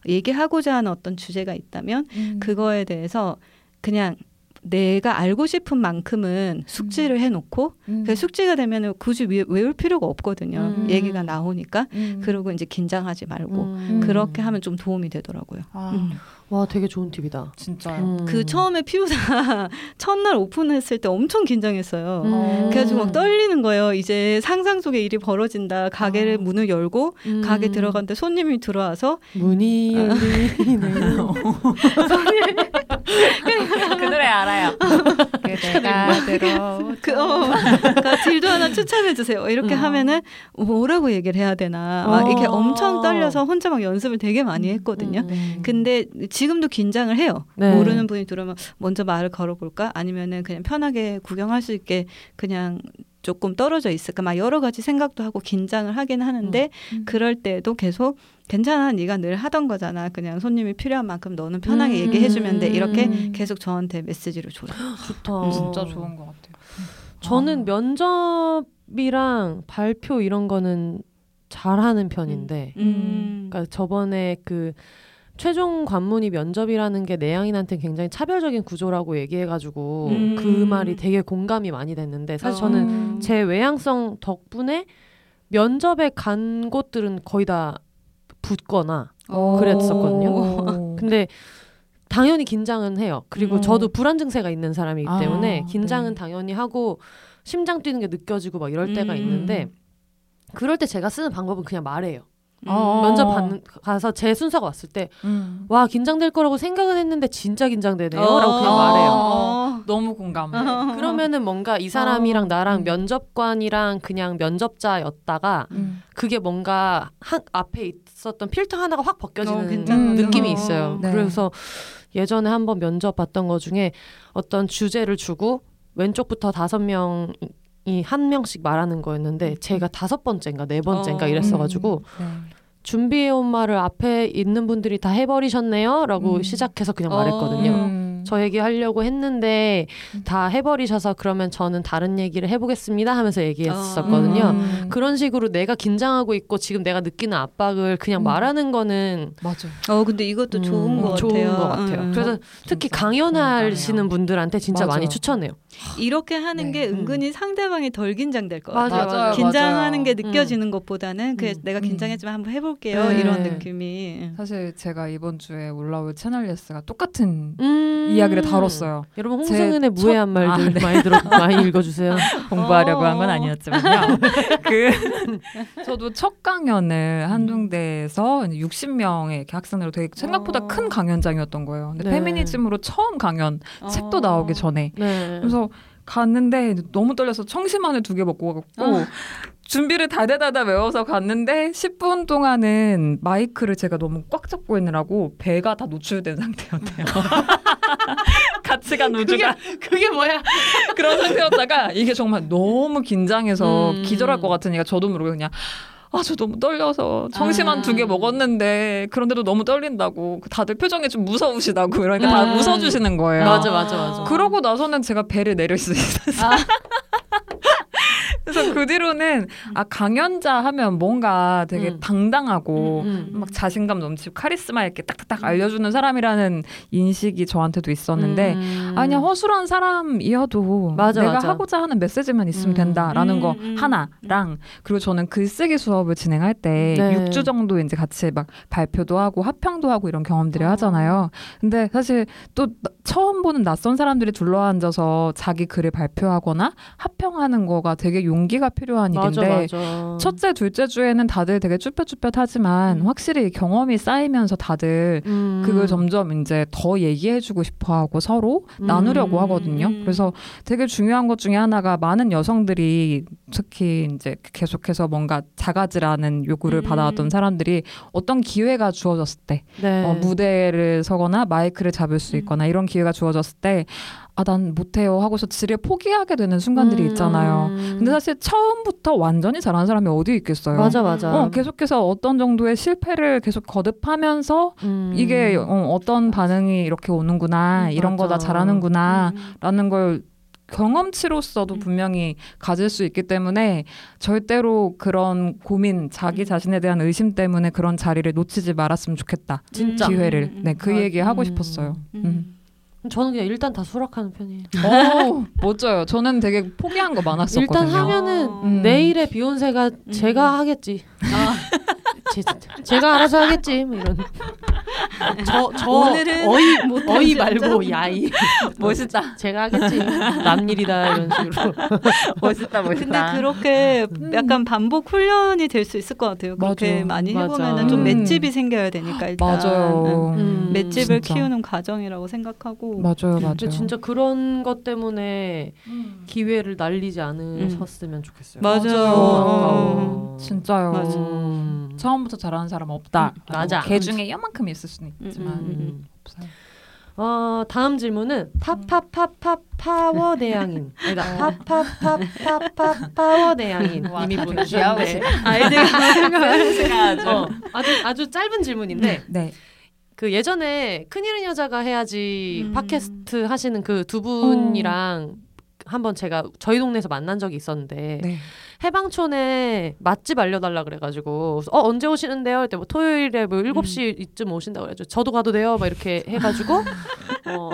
얘기하고자 하는 어떤 주제가 있다면 음. 그거에 대해서 그냥 내가 알고 싶은 만큼은 숙지를 해놓고 음. 그 숙지가 되면 굳이 외- 외울 필요가 없거든요. 음. 얘기가 나오니까 음. 그리고 이제 긴장하지 말고 음. 그렇게 하면 좀 도움이 되더라고요. 아, 음. 와 되게 좋은 팁이다. 진짜요. 음. 그 처음에 피우사 첫날 오픈했을 때 엄청 긴장했어요. 음. 그래가지고 막 떨리는 거예요. 이제 상상 속의 일이 벌어진다. 가게를 아. 문을 열고 음. 가게 들어갔는데 손님이 들어와서 문이 열리네요. 그 노래 알아요. 그대가 들어. 그 어, 그러니까 딜도 하나 추천해 주세요. 이렇게 음. 하면은 뭐라고 얘기를 해야 되나. 막 어. 이렇게 엄청 떨려서 혼자 막 연습을 되게 많이 음. 했거든요. 음. 근데 지금도 긴장을 해요. 네. 모르는 분이 들어오면 먼저 말을 걸어볼까? 아니면은 그냥 편하게 구경할 수 있게 그냥 조금 떨어져 있을까? 막 여러 가지 생각도 하고 긴장을 하긴 하는데 음. 그럴 때도 계속 괜찮아, 네가 늘 하던 거잖아. 그냥 손님이 필요한 만큼 너는 편하게 음. 얘기해주면 돼. 이렇게 음. 계속 저한테 메시지를 줘요. 좋다. 진짜 좋은 것 같아요. 저는 아. 면접이랑 발표 이런 거는 잘하는 편인데, 음. 그러니까 저번에 그 최종 관문이 면접이라는 게 내향인한테 굉장히 차별적인 구조라고 얘기해가지고 음. 그 말이 되게 공감이 많이 됐는데 사실 어. 저는 음. 제 외향성 덕분에 면접에 간 곳들은 거의 다 붙거나 어. 그랬었거든요. 오. 근데 당연히 긴장은 해요. 그리고 음. 저도 불안 증세가 있는 사람이기 아, 때문에 긴장은 네. 당연히 하고 심장 뛰는 게 느껴지고 막 이럴 때가 음. 있는데 그럴 때 제가 쓰는 방법은 그냥 말해요. 어. 면접 받는 가서 제 순서가 왔을 때 음. 와 긴장될 거라고 생각은 했는데 진짜 긴장되네요라고 어. 그냥 말해요. 어. 너무 공감해. 그러면은 뭔가 이 사람이랑 나랑 음. 면접관이랑 그냥 면접자였다가 음. 그게 뭔가 한, 앞에 있었던 필터 하나가 확 어, 벗겨지는 느낌이 거. 있어요. 네. 그래서 예전에 한번 면접 봤던 거 중에 어떤 주제를 주고 왼쪽부터 다섯 명이 한 명씩 말하는 거였는데 제가 다섯 번째인가 네 번째인가 어. 이랬어가지고 네. 준비해온 말을 앞에 있는 분들이 다 해버리셨네요 라고 음. 시작해서 그냥 어. 말했거든요. 음. 저 얘기 하려고 했는데 음. 다 해버리셔서 그러면 저는 다른 얘기를 해보겠습니다 하면서 얘기했었거든요. 음. 그런 식으로 내가 긴장하고 있고 지금 내가 느끼는 압박을 그냥 음. 말하는 거는 맞아. 어 근데 이것도 좋은 음, 것 좋은 같아요. 것 같아요. 음. 그래서 특히 강연하시는. 분들한테 진짜 맞아. 많이 추천해요. 이렇게 하는 네. 게 음. 은근히 상대방이 덜 긴장될 것 같아요. 맞아요. 긴장하는 맞아요. 게 느껴지는 것보다는 그 음. 내가 음. 긴장했지만 한번 해볼게요 네. 이런 느낌이 사실 제가 이번 주에 올라올 채널 예스가 똑같은 음. 이야기를 다뤘어요. 여러분 제 홍승은의 첫- 무해한 말들 아, 네. 많이 들어 많이 읽어주세요. 공부하려고 한건 어. 아니었지만요. 그 저도 첫 강연을 한중대에서 60명의 이렇게 학생으로 되게 생각보다 어. 큰 강연장이었던 거예요. 근데 네. 페미니즘으로 처음 강연 책도 어. 나오기 전에 네. 그래서 갔는데 너무 떨려서 청심환을 두 개 먹고 갔고 어. 준비를 다다다다 외워서 갔는데 10분 동안은 마이크를 제가 너무 꽉 잡고 있느라고 배가 다 노출된 상태였대요. 같이 간 우주가 그게 뭐야? 그런 상태였다가 이게 정말 너무 긴장해서 음. 기절할 것 같으니까 저도 모르게 그냥 아 저 너무 떨려서 청심환 아. 두개 먹었는데 그런데도 너무 떨린다고 다들 표정이 좀 무서우시다고 그러니까 다 음. 웃어주시는 거예요. 맞아, 맞아, 맞아. 그러고 나서는 제가 배를 내릴 수 있었어요. 아. 그래서 그 뒤로는 아 강연자 하면 뭔가 되게 음. 당당하고 음, 막 자신감 넘치고 카리스마 이렇게 딱딱딱 알려주는 사람이라는 인식이 저한테도 있었는데 음. 아니야 허술한 사람이어도 맞아, 내가 맞아. 하고자 하는 메시지만 있으면 음. 된다라는 음, 거 음. 하나랑 그리고 저는 글쓰기 수업을 진행할 때 네. 6주 정도 이제 같이 막 발표도 하고 합평도 하고 이런 경험들을 어. 하잖아요. 근데 사실 또 나- 처음 보는 낯선 사람들이 둘러앉아서 자기 글을 발표하거나 합평하는 거가 되게 용 기가 필요한 맞아, 일인데 맞아. 첫째, 둘째 주에는 다들 되게 쭈뼛쭈뼛하지만 음. 확실히 경험이 쌓이면서 다들 음. 그걸 점점 이제 더 얘기해주고 싶어하고 서로 음. 나누려고 하거든요. 음. 그래서 되게 중요한 것 중에 하나가 많은 여성들이 특히 이제 계속해서 뭔가 자가지라는 요구를 음. 받아왔던 사람들이 어떤 기회가 주어졌을 때 네. 어, 무대를 서거나 마이크를 잡을 수 음. 있거나 이런 기회가 주어졌을 때 아, 난 못해요 하고서 지를 포기하게 되는 순간들이 음. 있잖아요. 근데 사실 처음부터 완전히 잘하는 사람이 어디 있겠어요. 맞아, 맞아. 어, 계속해서 어떤 정도의 실패를 계속 거듭하면서 음. 이게 어, 떤 반응이 이렇게 오는구나 음, 이런 거다 맞아. 잘하는구나 음. 라는 걸 경험치로서도 음. 분명히 가질 수 있기 때문에 절대로 그런 고민 자기 음. 자신에 대한 의심 때문에 그런 자리를 놓치지 말았으면 좋겠다 진짜. 기회를 음, 네그 아, 얘기 하고 음. 싶었어요. 음. 저는 그냥 일단 다 수락하는 편이에요. 오 멋져요. 저는 되게 포기한 거 많았었거든요. 일단 하면은 음. 내일의 비욘세가 음. 제가 하겠지. 아, 제, 가 알아서 하겠지. 뭐 이런. 저, 저 오늘은 어이 어이? 말고 야이. 멋있다. 제가 하겠지. 남 일이다 이런 식으로. 멋있다 근데 그렇게 약간 반복 훈련이 될 수 있을 것 같아요. 그렇게 맞아. 많이 맞아. 해보면은 좀 음. 맷집이 생겨야 되니까 일단 맞아요. 음. 맷집을 진짜. 키우는 과정이라고 생각하고 맞아요, 맞아요. 진짜 그런 것 때문에 기회를 날리지 않으셨으면 좋겠어요. 맞아요. 너무 아까워. 진짜요. 맞아. 음. 처음부터 잘하는 사람 없다. 음, 맞아. 개 중에 요만큼 있을 수는 있지만 음, 음, 음. 없어요. 어, 다음 질문은 파파파파 파워 내향인. 아니다. 파파파파파 파워 내향인 와, 이미 보내주셨는데. 생각을 어, 아주 아주 짧은 질문인데 네. 그 예전에 큰일은 여자가 해야지 음. 팟캐스트 하시는 그 두 분이랑 한번 제가 저희 동네에서 만난 적이 있었는데 네. 해방촌에 맛집 알려달라 그래가지고 어 언제 오시는데요? 그때 뭐 토요일에 뭐 7시쯤 오신다고 그래가지고 저도 가도 돼요? 막 이렇게 해가지고 어,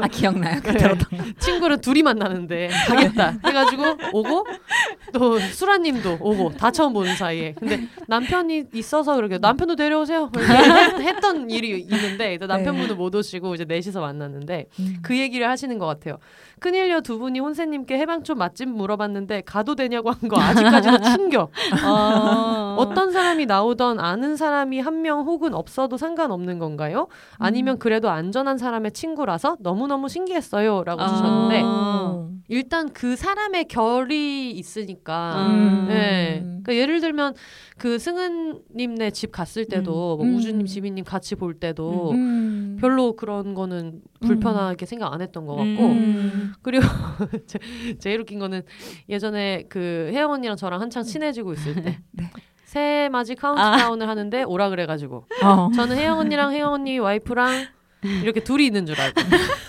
아 기억나요? 그래. 친구를 둘이 만나는데 가겠다 해가지고 오고 또 수라님도 오고 다 처음 보는 사이에 근데 남편이 있어서 그렇게 남편도 데려오세요 했- 했던 일이 있는데 또 남편분도 못 오시고 이제 넷이서 만났는데 그 얘기를 하시는 것 같아요. 큰일녀 두 분이 혼세님께 해방촌 맛집 물어봤는데 가도 되냐고 한 거 아직까지도 충격. 어. 어떤 사람이 나오던 아는 사람이 한 명 혹은 없어도 상관없는 건가요? 아니면 그래도 안전한 사람의 친구라서 너무너무 신기했어요.라고 아. 주셨는데 어. 일단 그 사람의 결이 있으니까 음. 네. 그러니까 예를 들면 그 승은님네 집 갔을 때도 뭐 음. 우주님, 지민님 같이 볼 때도 음. 별로 그런 거는 불편하게 생각 안 했던 것 같고 음. 그리고 제, 제일 웃긴 거는 예전에 그 혜영 언니랑 저랑 한창 친해지고 있을 때 네. 새해 맞이 카운트다운을 하는데 오라 그래가지고 어. 저는 혜영 언니랑 혜영 언니 와이프랑 이렇게 둘이 있는 줄 알고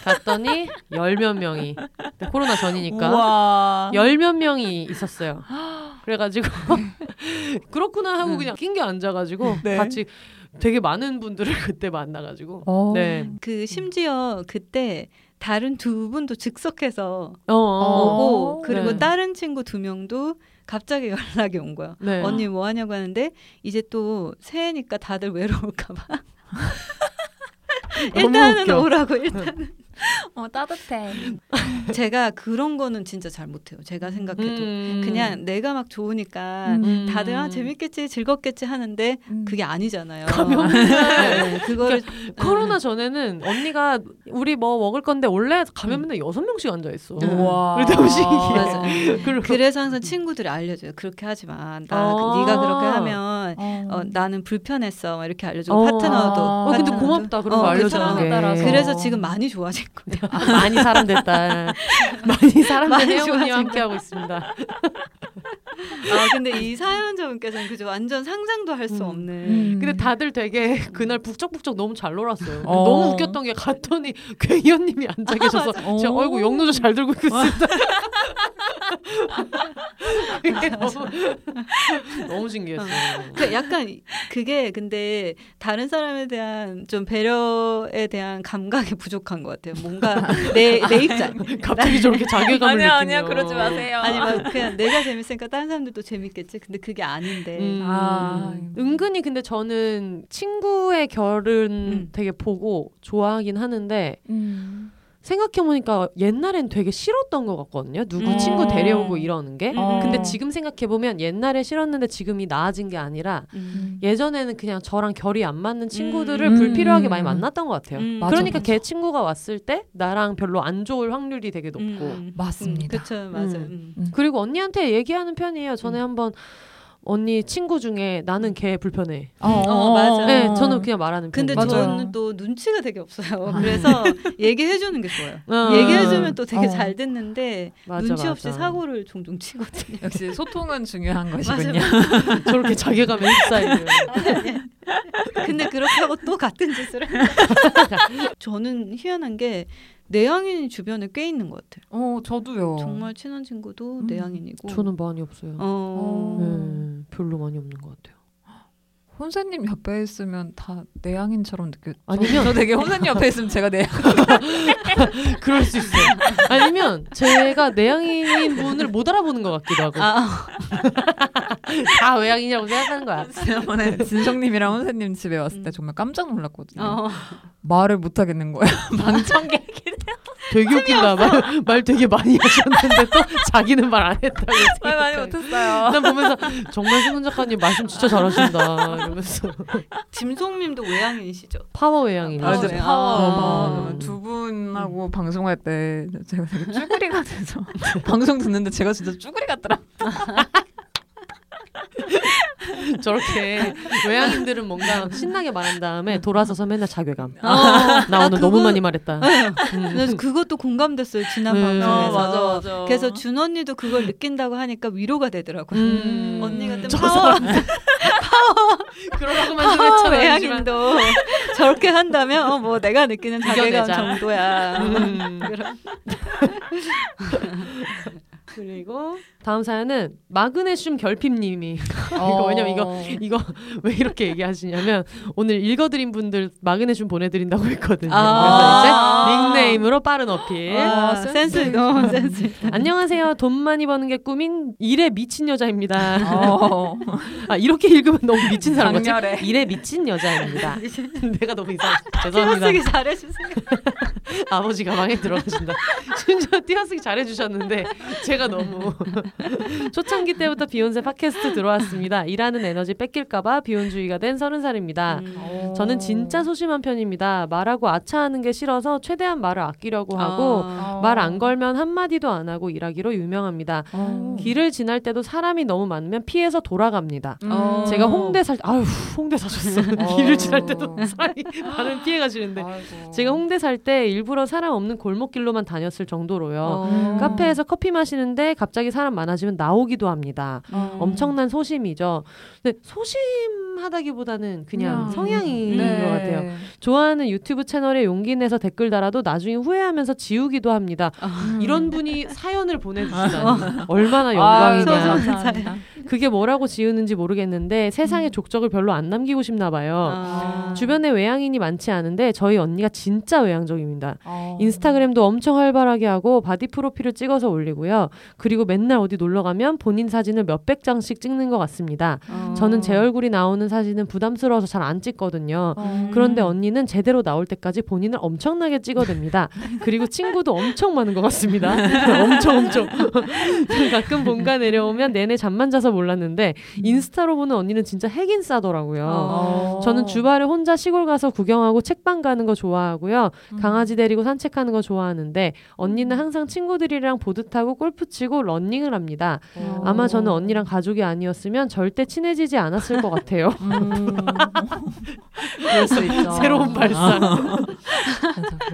갔더니 열 몇 명이 코로나 전이니까 와. 열몇 명이 있었어요. 그래가지고 그렇구나 하고 그냥 낑겨 앉아가지고 네. 같이 되게 많은 분들을 그때 만나가지고 어. 네. 그 심지어 그때 다른 두 분도 즉석해서 어, 어. 오고 그리고 네. 다른 친구 두 명도 갑자기 연락이 온 거야. 네. 언니 뭐 하냐고 하는데 이제 또 새해니까 다들 외로울까 봐. 일단은. 오라고 일단 어 따뜻해. 제가 그런 거는 진짜 잘 못해요. 제가 생각해도 음. 그냥 내가 막 좋으니까 음. 다들 아 재밌겠지 즐겁겠지 하는데 음. 그게 아니잖아요. 가면 네, 그거를 코로나 전에는 언니가 우리 뭐 먹을 건데 원래 가면 맨날 여섯 명씩 앉아 있어. 음. 그리고 그래서 항상 친구들이 알려줘요. 그렇게 하지 마. 나 아. 네가 그렇게 하면 어. 어, 나는 불편했어. 막 이렇게 알려주고 어. 파트너도. 어, 어 근데 파트너도. 고맙다 그런 거 어, 알려주는 그쵸. 게. 따라서. 그래서 지금 많이 좋아질 거예요. 아, 많이 사람 됐다. 많이 사람 된 많이 혜원이와 좋아진다. 함께 하고 있습니다. 아 근데 이 사연자분께서는 그죠 완전 상상도 할수 음. 없는. 음. 근데 다들 되게 그날 북적북적 너무 잘 놀았어요. 어. 너무 웃겼던 게 갔더니 괴이언님이 앉아 계셔서. 제가 오. 어이구 영노조 잘 들고 있습니다. 너무 너무 신기했어요. 그 약간 이- 그게 근데 다른 사람에 대한 좀 배려에 대한 감각이 부족한 것 같아요. 뭔가 내 내 입장. 갑자기 저렇게 자괴감을 아니야 느끼면 아니야 그러지 마세요. 아니 막 그냥 내가 재밌으니까 다른 사람들도 재밌겠지. 근데 그게 아닌데. 음. 아. 은근히 근데 저는 친구의 결은 음. 되게 보고 좋아하긴 하는데 음. 생각해보니까 옛날엔 되게 싫었던 것 같거든요. 누구 음. 친구 데려오고 이러는 게. 음. 근데 지금 생각해보면 옛날에 싫었는데 지금이 나아진 게 아니라 음. 예전에는 그냥 저랑 결이 안 맞는 친구들을 음. 불필요하게 많이 만났던 것 같아요. 음. 그러니까 맞아. 걔 친구가 왔을 때 나랑 별로 안 좋을 확률이 되게 높고. 음. 맞습니다. 그쵸 맞아. 음. 음. 그리고 언니한테 얘기하는 편이에요. 전에 한번 언니 친구 중에 나는 걔 불편해. 어, 맞아. 네, 저는 그냥 말하는 근데 편이에요. 맞아요. 저는 또 눈치가 되게 없어요. 그래서 얘기해 주는 게 좋아요. 어. 얘기해 주면 또 되게 어. 잘 듣는데 맞아, 눈치 없이 맞아. 사고를 종종 치거든요. 역시 소통은 중요한 것이군요. 저렇게 자괴감에 휩싸이는. 근데 그렇게 하고 또 같은 짓을. 저는 희한한 게 내향인이 주변에 꽤 있는 것 같아요. 어 저도요. 정말 친한 친구도 음. 내향인이고. 저는 많이 없어요. 어. 네, 별로 많이 없는 것 같아요. 혼세님 옆에 있으면 다 내향인처럼 느껴. 아니면- 저, 저 되게 혼세님 옆에 있으면 제가 내향. 그럴 수 있어요. 아니면 제가 내향인인 분을 못 알아보는 것 같기도 하고 아, 다 외향인이라고 생각하는 거야. 지난번에 진성님이랑 혼세님 집에 왔을 때 정말 깜짝 놀랐거든요. 어. 말을 못 하겠는 거야. 방청객. 되게 웃긴다. 말, 말 되게 많이 하셨는데 또 자기는 말 안 했다고. 말 많이. 못했어요. 난 보면서 정말 승은 작가님 말씀 진짜 잘하신다 이러면서 짐송님도 외향인이시죠? 파워 외향인. 아, 아, 이제 네. 파워. 아. 파워. 두 분하고 방송할 때 제가 되게 쭈구리가 돼서 방송 듣는데 제가 진짜 쭈구리 같더라. 저렇게 외향인들은 뭔가 신나게 말한 다음에 돌아서서 맨날 자괴감. 어. 나 오늘 아, 너무 그거- 많이 말했다. 음. 그래서 그것도 공감됐어요 지난 네. 방송에서. 어, 맞아, 맞아. 그래서 준 언니도 그걸 느낀다고 하니까 위로가 되더라고요. 음. 언니 같은 저 파워, 그러라고만 파워. 외향인도 저렇게 한다면 어, 뭐 내가 느끼는 자괴감 이겨내자. 정도야. 음. 그런- 그리고 다음 사연은 마그네슘 결핍님이 어. 이거 왜냐면 이거 이거 왜 이렇게 얘기하시냐면 오늘 읽어드린 분들 마그네슘 보내드린다고 했거든요. 아. 그래서 이제 닉네임으로 빠른 어필. 아, 아, 센스, 센스. 어, 센스. 안녕하세요. 돈 많이 버는 게 꿈인 일에 미친 여자입니다. 어. 아 이렇게 읽으면 너무 미친 사람 같지? 일에 미친 여자입니다. 내가 너무 이상. 죄송합니다. 띄어쓰기 잘해주세요. 아버지가 방에 들어가신다. 심지어 띄어쓰기 잘해주셨는데 제가 너무 초창기 때부터 비욘세 팟캐스트 들어왔습니다. 일하는 에너지 뺏길까봐 비혼주의가 된 서른 살입니다. 음. 저는 진짜 소심한 편입니다. 말하고 아차하는 게 싫어서 최대한 말을 아끼려고 하고 아. 말안 걸면 한 마디도 안 하고 일하기로 유명합니다. 어. 길을 지날 때도 사람이 너무 많으면 피해서 돌아갑니다. 어. 제가 홍대 살 아유 홍대 사셨어. 어. 길을 지날 때도 사람이 많은 피해가 지는데 아이고. 제가 홍대 살 때 일부러 사람 없는 골목길로만 다녔을 정도로요. 어. 카페에서 커피 마시는 데 갑자기 사람 많아지면 나오기도 합니다. 음. 엄청난 소심이죠. 근데 소심하다기보다는 그냥 음. 성향인 네. 것 같아요. 좋아하는 유튜브 채널에 용기 내서 댓글 달아도 나중에 후회하면서 지우기도 합니다. 아. 이런 분이 사연을 보내주시다니 얼마나 아이고, 영광이냐. 감사합니다. 그게 뭐라고 지우는지 모르겠는데 세상에 족적을 별로 안 남기고 싶나 봐요. 아. 주변에 외향인이 많지 않은데 저희 언니가 진짜 외향적입니다. 어. 인스타그램도 엄청 활발하게 하고 바디 프로필을 찍어서 올리고요. 그리고 맨날 어디 놀러 가면 본인 사진을 몇백 장씩 찍는 것 같습니다. 어. 저는 제 얼굴이 나오는 사진은 부담스러워서 잘 안 찍거든요. 어. 그런데 언니는 제대로 나올 때까지 본인을 엄청나게 찍어댑니다. 그리고 친구도 엄청 많은 것 같습니다. 엄청 엄청. 가끔 본가 내려오면 내내 잠만 자서 몰랐는데 인스타로 보는 언니는 진짜 핵인싸더라고요. 어. 저는 주말에 혼자 시골 가서 구경하고 책방 가는 거 좋아하고요. 음. 강아지 데리고 산책하는 거 좋아하는데 언니는 항상 친구들이랑 보드 타고 골프 치고 러닝을 합니다. 어. 아마 저는 언니랑 가족이 아니었으면 절대 친해지지 않았을 것 같아요. 음. 그럴 수 있죠. 새로운 발상.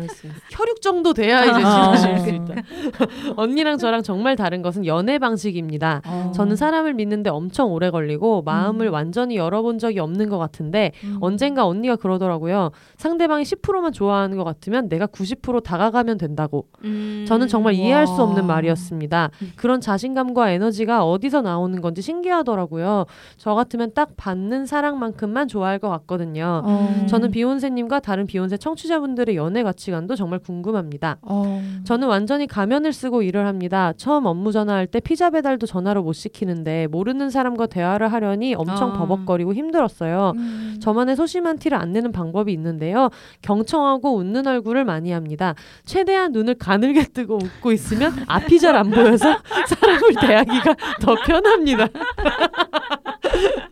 수 있어. 혈육 정도 돼야 이제 어. 친해질 수 있다. 언니랑 저랑 정말 다른 것은 연애 방식입니다. 어. 저는 사람을 믿는데 엄청 오래 걸리고 마음을 음. 완전히 열어본 적이 없는 것 같은데 음. 언젠가 언니가 그러더라고요. 상대방이 10%만 좋아하는 것 같으면 내가 90% 다가가면 된다고. 음. 저는 정말 이해할 수 와. 없는 말이었습니다. 그런 자신감과 에너지가 어디서 나오는 건지 신기하더라고요. 저 같으면 딱 받는 사랑만큼만 좋아할 것 같거든요. 어. 저는 비욘세님과 다른 비욘세 청취자분들의 연애 가치관도 정말 궁금합니다. 어. 저는 완전히 가면을 쓰고 일을 합니다. 처음 업무 전화할 때 피자 배달도 전화로 못 시키는데 모르는 사람과 대화를 하려니 엄청 아. 버벅거리고 힘들었어요. 음. 저만의 소심한 티를 안 내는 방법이 있는데요. 경청하고 웃는 얼굴을 많이 합니다. 최대한 눈을 가늘게 뜨고 웃고 있으면 앞이 잘 안 보여서 사람을 대하기가 더 편합니다.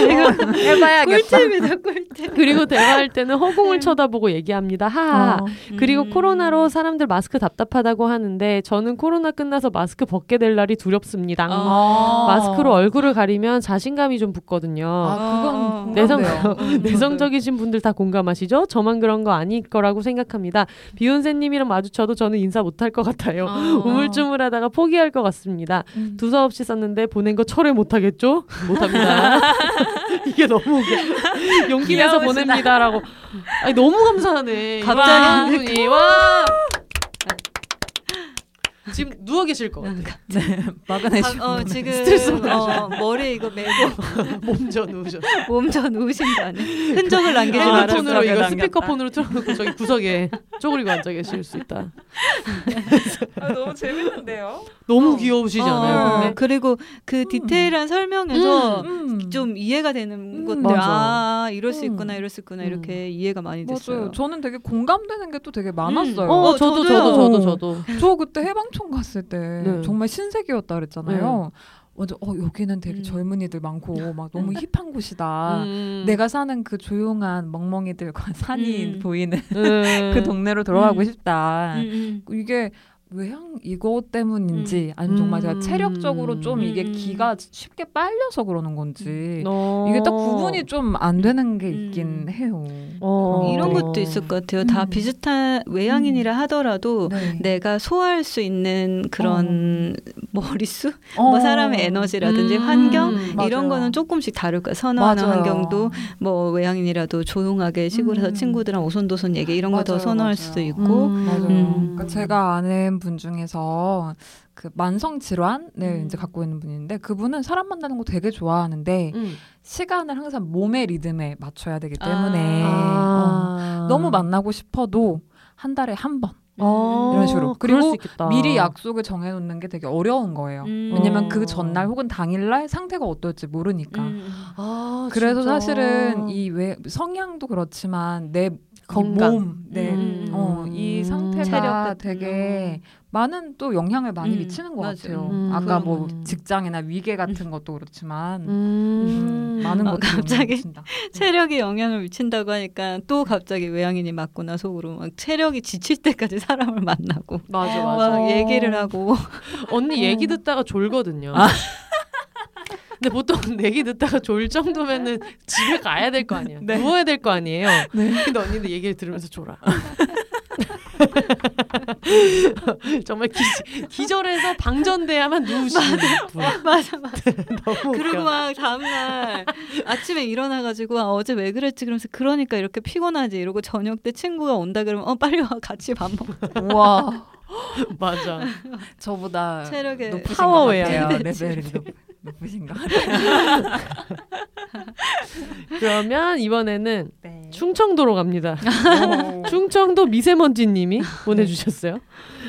이거 해봐야겠다. 꿀팁이다 꿀팁. 그리고 대화할 때는 허공을 쳐다보고 얘기합니다. 하하. 어. 그리고 음. 코로나로 사람들 마스크 답답하다고 하는데 저는 코로나 끝나서 마스크 벗게 될 날이 두렵습니다. 아. 마스크로 얼굴을 가리면 자신감이 좀 붙거든요. 아, 그건 어. 내성 공감돼요. 내성적이신 분들 다 공감하시죠? 저만 그런 거 아닐 거라고 생각합니다. 비욘세님이랑 마주쳐도 저는 인사 못할 것 같아요. 어. 우물쭈물하다가 포기할 것 같습니다. 음. 두서없이 썼는데 보낸 거 철회 못하겠죠? 못합니다. 이게 너무 웃겨. 용기 내서. 보냅니다라고. 아니 너무 감사하네. 갑자기 와. 지금 누워 계실 것 같아. 막아내시고. 어, 지금 스트레스 어, 머리 이거 메고 몸져 누우셔. 몸져 누우신 거 아니에요? 흔적을 남기지 아, 말아. 핸드폰으로 이거 남겼다. 스피커폰으로 틀어놓고 저기 구석에 쪼그리고 앉아 계실 수 있다. 아, 너무 재밌는데요. 너무 어. 귀여우시잖아요. 어, 그리고 그 디테일한 설명에서 음. 좀 이해가 되는 음, 것들 맞아. 아 이럴 수 음. 있구나 이럴 수 있구나 음. 이렇게 이해가 많이 됐어요. 맞아요. 저는 되게 공감되는 게 또 되게 많았어요. 어, 어, 저도. 저도 저도 저도. 저 그때 해방 촌 갔을 때 네. 정말 신세계였다 그랬잖아요. 완전 어 여기는 되게 음. 젊은이들 많고 막 너무 힙한 곳이다. 음. 내가 사는 그 조용한 멍멍이들과 산이 음. 보이는 음. 그 동네로 돌아가고 음. 싶다. 음, 음. 이게 외향 이것 때문인지 아니면 정말 제가 음. 체력적으로 좀 이게 음. 기가 쉽게 빨려서 그러는 건지 어. 이게 딱 구분이 좀 안 되는 게 음. 있긴 해요. 어. 이런 네. 것도 있을 것 같아요. 다 음. 비슷한 외향인이라 하더라도 네. 내가 소화할 수 있는 그런 머릿수, 어. 뭐 사람의 에너지라든지 음. 환경 맞아요. 이런 거는 조금씩 다를 거야. 선호하는 맞아요. 환경도 뭐 외향인이라도 조용하게 시골에서 음. 친구들이랑 오손도손 얘기 이런 거 더 맞아요, 선호할 맞아요. 수도 있고 맞아요. 음. 그러니까 제가 아는 분 중에서 그 만성 질환을 음. 이제 갖고 있는 분인데 그분은 사람 만나는 거 되게 좋아하는데 음. 시간을 항상 몸의 리듬에 맞춰야 되기 때문에 아. 어, 너무 만나고 싶어도 한 달에 한번 어. 이런 식으로. 그리고. 미리 약속을 정해놓는 게 되게 어려운 거예요. 음. 왜냐면 어. 그 전날 혹은 당일날 상태가 어떨지 모르니까. 음. 아, 그래서 진짜. 사실은 이 외, 성향도 그렇지만 내 건강. 몸, 내 음. 어, 이 음. 상태가 되게 많은 또 영향을 많이 음, 미치는 것 맞아요. 같아요. 음. 아까 뭐 음. 직장이나 위계 같은 것도 그렇지만 음. 음, 많은 아, 갑자기 미친다. 체력이 영향을 미친다고 하니까 또 갑자기 외향인이 맞거나 속으로 막 체력이 지칠 때까지 사람을 만나고 맞아 맞아. 막 얘기를 하고 언니 얘기 듣다가 졸거든요. 근데 보통 얘기 듣다가 졸 정도면은 집에 가야 될 거 아니야. 네. 누워야 될 거 아니에요. 네. 근데 언니는 얘기를 들으면서 졸아. 정말 기, 기절해서 방전돼야만 누우시는 분. 맞아 맞아 너무 그리고. 막 다음날 아침에 일어나가지고 아, 어제 왜 그랬지 그러면서 그러니까 이렇게 피곤하지 이러고 저녁 때 친구가 온다 그러면 어 빨리 와 같이 밥 먹자 와 맞아. 저보다 체력의 높으신 파워 것 외향. 같아요. 네, 레벨이 높, 높으신 것 같아요. 그러면 이번에는 네. 충청도로 갑니다. 오. 충청도 미세먼지님이 보내주셨어요.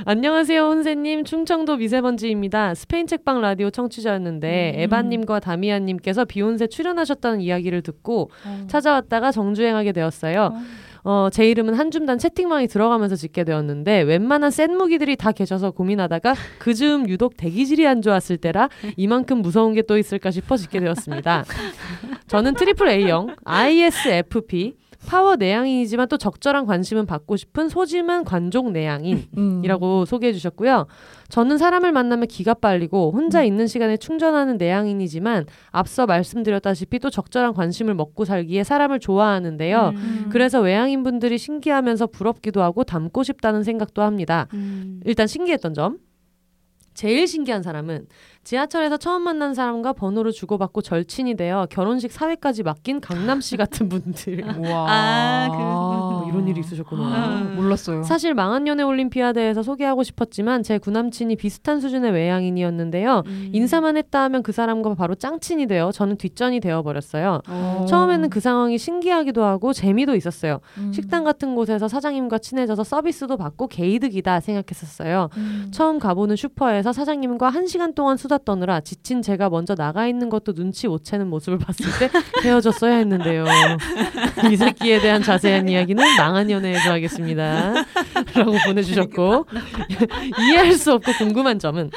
안녕하세요, 혼세님. 충청도 미세먼지입니다. 스페인 책방 라디오 청취자였는데 음. 에바님과 다미안님께서 비혼세 출연하셨다는 이야기를 듣고 찾아왔다가 정주행하게 되었어요. 어, 제 이름은 한줌단 채팅방에 들어가면서 짓게 되었는데 웬만한 센 무기들이 다 계셔서 고민하다가 그 즈음 유독 대기질이 안 좋았을 때라 이만큼 무서운 게 또 있을까 싶어 짓게 되었습니다. 저는 트리플 A형 ISFP 파워 내향인이지만 또 적절한 관심은 받고 싶은 소심한 관종 내향인이라고 음. 소개해 주셨고요. 저는 사람을 만나면 기가 빨리고 혼자 있는 시간에 충전하는 내향인이지만 앞서 말씀드렸다시피 또 적절한 관심을 먹고 살기에 사람을 좋아하는데요. 음. 그래서 외향인 분들이 신기하면서 부럽기도 하고 닮고 싶다는 생각도 합니다. 음. 일단 신기했던 점. 제일 신기한 사람은 지하철에서 처음 만난 사람과 번호를 주고받고 절친이 되어 결혼식 사회까지 맡긴 강남 씨 같은 분들. 우와. 아, 그- 뭐 이런 일이 있으셨구나. 아, 몰랐어요. 사실 망한 연애 올림피아드에서 소개하고 싶었지만 제 구남친이 비슷한 수준의 외향인이었는데요. 음. 인사만 했다 하면 그 사람과 바로 짱친이 되어 저는 뒷전이 되어 버렸어요. 어. 처음에는 그 상황이 신기하기도 하고 재미도 있었어요. 음. 식당 같은 곳에서 사장님과 친해져서 서비스도 받고 개이득이다 생각했었어요. 음. 처음 가보는 슈퍼에서 사장님과 한 시간 동안 수다 떠느라 지친 제가 먼저 나가 있는 것도 눈치 못 채는 모습을 봤을 때 헤어졌어야 했는데요. 이 새끼에 대한 자세한 이야기는 망한 연애에서 하겠습니다. 라고 보내주셨고 이해할 수 없고 궁금한 점은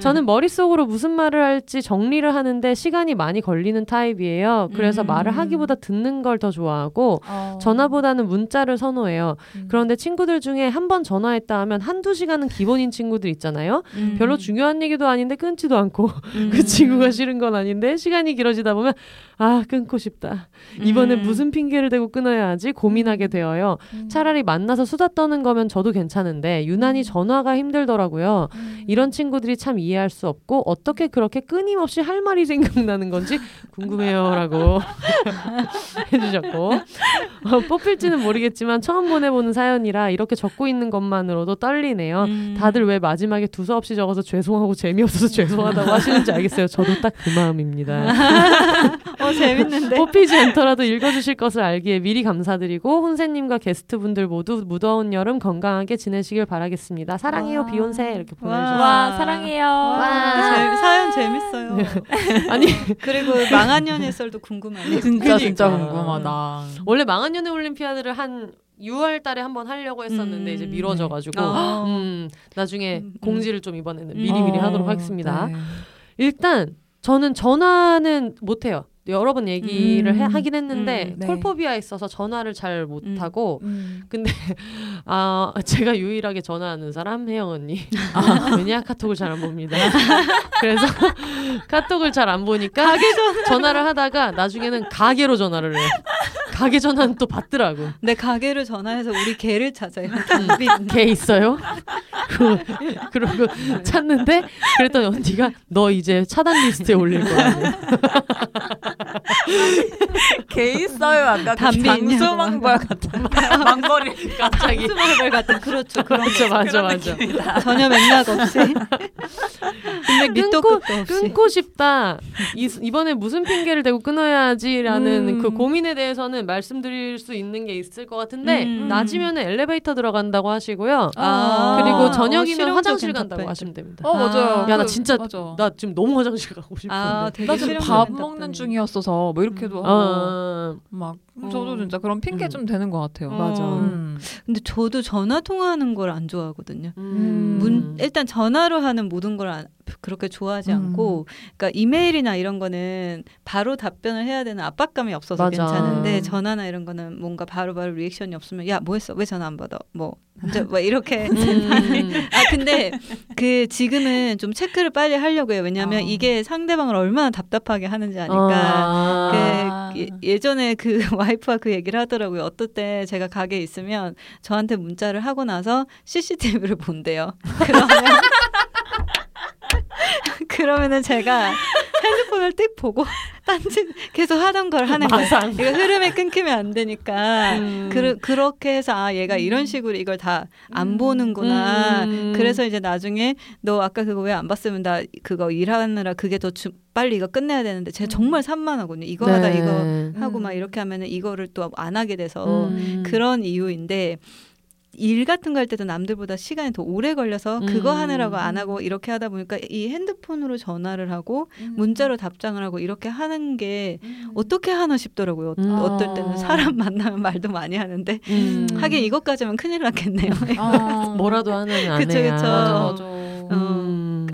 저는 머릿속으로 무슨 말을 할지 정리를 하는데 시간이 많이 걸리는 타입이에요. 그래서 음. 말을 하기보다 듣는 걸 더 좋아하고 어. 전화보다는 문자를 선호해요. 음. 그런데 친구들 중에 한 번 전화했다 하면 한두 시간은 기본인 친구들 있잖아요. 음. 별로 중요한 얘기도 아닌데 끊지도 않고 음. 그 친구가 싫은 건 아닌데 시간이 길어지다 보면 아 끊고 싶다. 이번엔 음. 무슨 핑계를 대고 끊어야 하지 고민하게 되어요. 음. 차라리 만나서 수다 떠는 거면 저도 괜찮은데 유난히 전화가 힘들더라고요. 음. 이런 친구들이 참 이해할 수 없고 어떻게 그렇게 끊임없이 할 말이 생각나는 건지 궁금해요라고 해주셨고 어, 뽑힐지는 모르겠지만 처음 보내보는 사연이라 이렇게 적고 있는 것만으로도 떨리네요. 음. 다들 왜 마지막에 두서없이 적어서 죄송하고 재미없어서 죄송하다고 하시는지 알겠어요. 저도 딱 그 마음입니다. 어 재밌는데. 뽑히지 않더라도 읽어주실 것을 알기에 미리 감사드리고 혼세님과 게스트분들 모두 무더운 여름 건강하게 지내시길 바라겠습니다. 사랑해요 와. 비욘세 이렇게 와. 보내주셨어요. 와 사랑해요. 와. 재- 사연 재밌어요. 아니 그리고 망한 연애 썰도 궁금하네요. 진짜 진짜 그러니까. 궁금하다. 원래 망한 연애 올림피아드를 한 6월 달에 한번 하려고 했었는데 음. 이제 미뤄져 가지고 어. 음, 나중에 음, 음. 공지를 좀 이번에는 음. 미리미리 어, 하도록 하겠습니다. 네. 일단 저는 전화는 못 해요. 여러 번 얘기를 음. 해- 하긴 했는데 음, 네. 콜포비아 있어서 전화를 잘 못하고 음. 근데 아 제가 유일하게 전화하는 사람 혜영 언니 왜냐 카톡을 잘 안 봅니다 그래서 카톡을 잘 안 보니까 전화를 하다가 나중에는 가게로 전화를 해요 가게 전화는 또 받더라고 내 가게를 전화해서 우리 개를 찾아요. 음, 걔 있어요 그러고, 그러고 찾는데 그랬더니 언니가 너 이제 차단 리스트에 올릴 거라고 개 있어요. 아까 있냐고. 장수말벌 같은 말벌이 갑자기 스마벨 같은 그렇죠. 그런 맞아 맞아. 전혀 맥락 없이. 근데 끊고 끝도 없이. 끊고 싶다. 이, 이번에 무슨 핑계를 대고 끊어야지라는 음. 그 고민에 대해서는 말씀드릴 수 있는 게 있을 것 같은데 음. 낮이면 엘리베이터 들어간다고 하시고요. 아. 그리고 어, 저녁이면 실용적인 화장실 간다고 답변. 하시면 됩니다. 어 맞아요. 아. 야, 나 그, 진짜 맞아. 나 지금 너무 화장실 가고 싶은데. 아, 되게 나 지금 밥. 먹는 중이었어서 뭐 이렇게도 어, 하고 어, 막 어. 저도 진짜 그런 핑계 음. 좀 되는 것 같아요. 맞아. 음. 근데 저도 전화 통화하는 걸 안 좋아하거든요. 음. 문 일단 전화로 하는 모든 걸 안- 그렇게 좋아하지 음. 않고 그러니까 이메일이나 이런 거는 바로 답변을 해야 되는 압박감이 없어서 맞아. 괜찮은데 음. 전화나 이런 거는 뭔가 바로 바로 리액션이 없으면 야 뭐 했어 왜 전화 안 받아 뭐뭐 이렇게 음. 아 근데 그 지금은 좀 체크를 빨리 하려고 해요 왜냐하면 어. 이게 상대방을 얼마나 답답하게 하는지 아니까 아. 그 예, 예전에 그 와이프가 그 얘기를 하더라고요. 어떨 때 제가 가게에 있으면 저한테 문자를 하고 나서 CCTV를 본대요. 그러면 그러면은 제가 핸드폰을 띡 보고 딴짓 계속 하던 걸 하는 거야. 마상. 이거 흐름이 끊기면 안 되니까 음. 그, 그렇게 해서 아 얘가 이런 식으로 이걸 다안 음. 보는구나. 음. 그래서 이제 나중에 너 아까 그거 왜 안 봤으면 나 그거 일하느라 그게 더 주, 빨리 이거 끝내야 되는데 제가 정말 산만하거든요. 이거 하다 네. 이거 하고 막 음. 이렇게 하면은 이거를 또 안 하게 돼서 음. 그런 이유인데 일 같은 거 할 때도 남들보다 시간이 더 오래 걸려서 그거 음. 하느라고 안 하고 이렇게 하다 보니까 이 핸드폰으로 전화를 하고 음. 문자로 답장을 하고 이렇게 하는 게 어떻게 하나 싶더라고요. 음. 어떨 때는 사람 만나면 말도 많이 하는데 음. 하긴 이것까지면 큰일 났겠네요. 아. 뭐라도 하는 아내야. 그쵸, 그쵸. 맞아 맞아.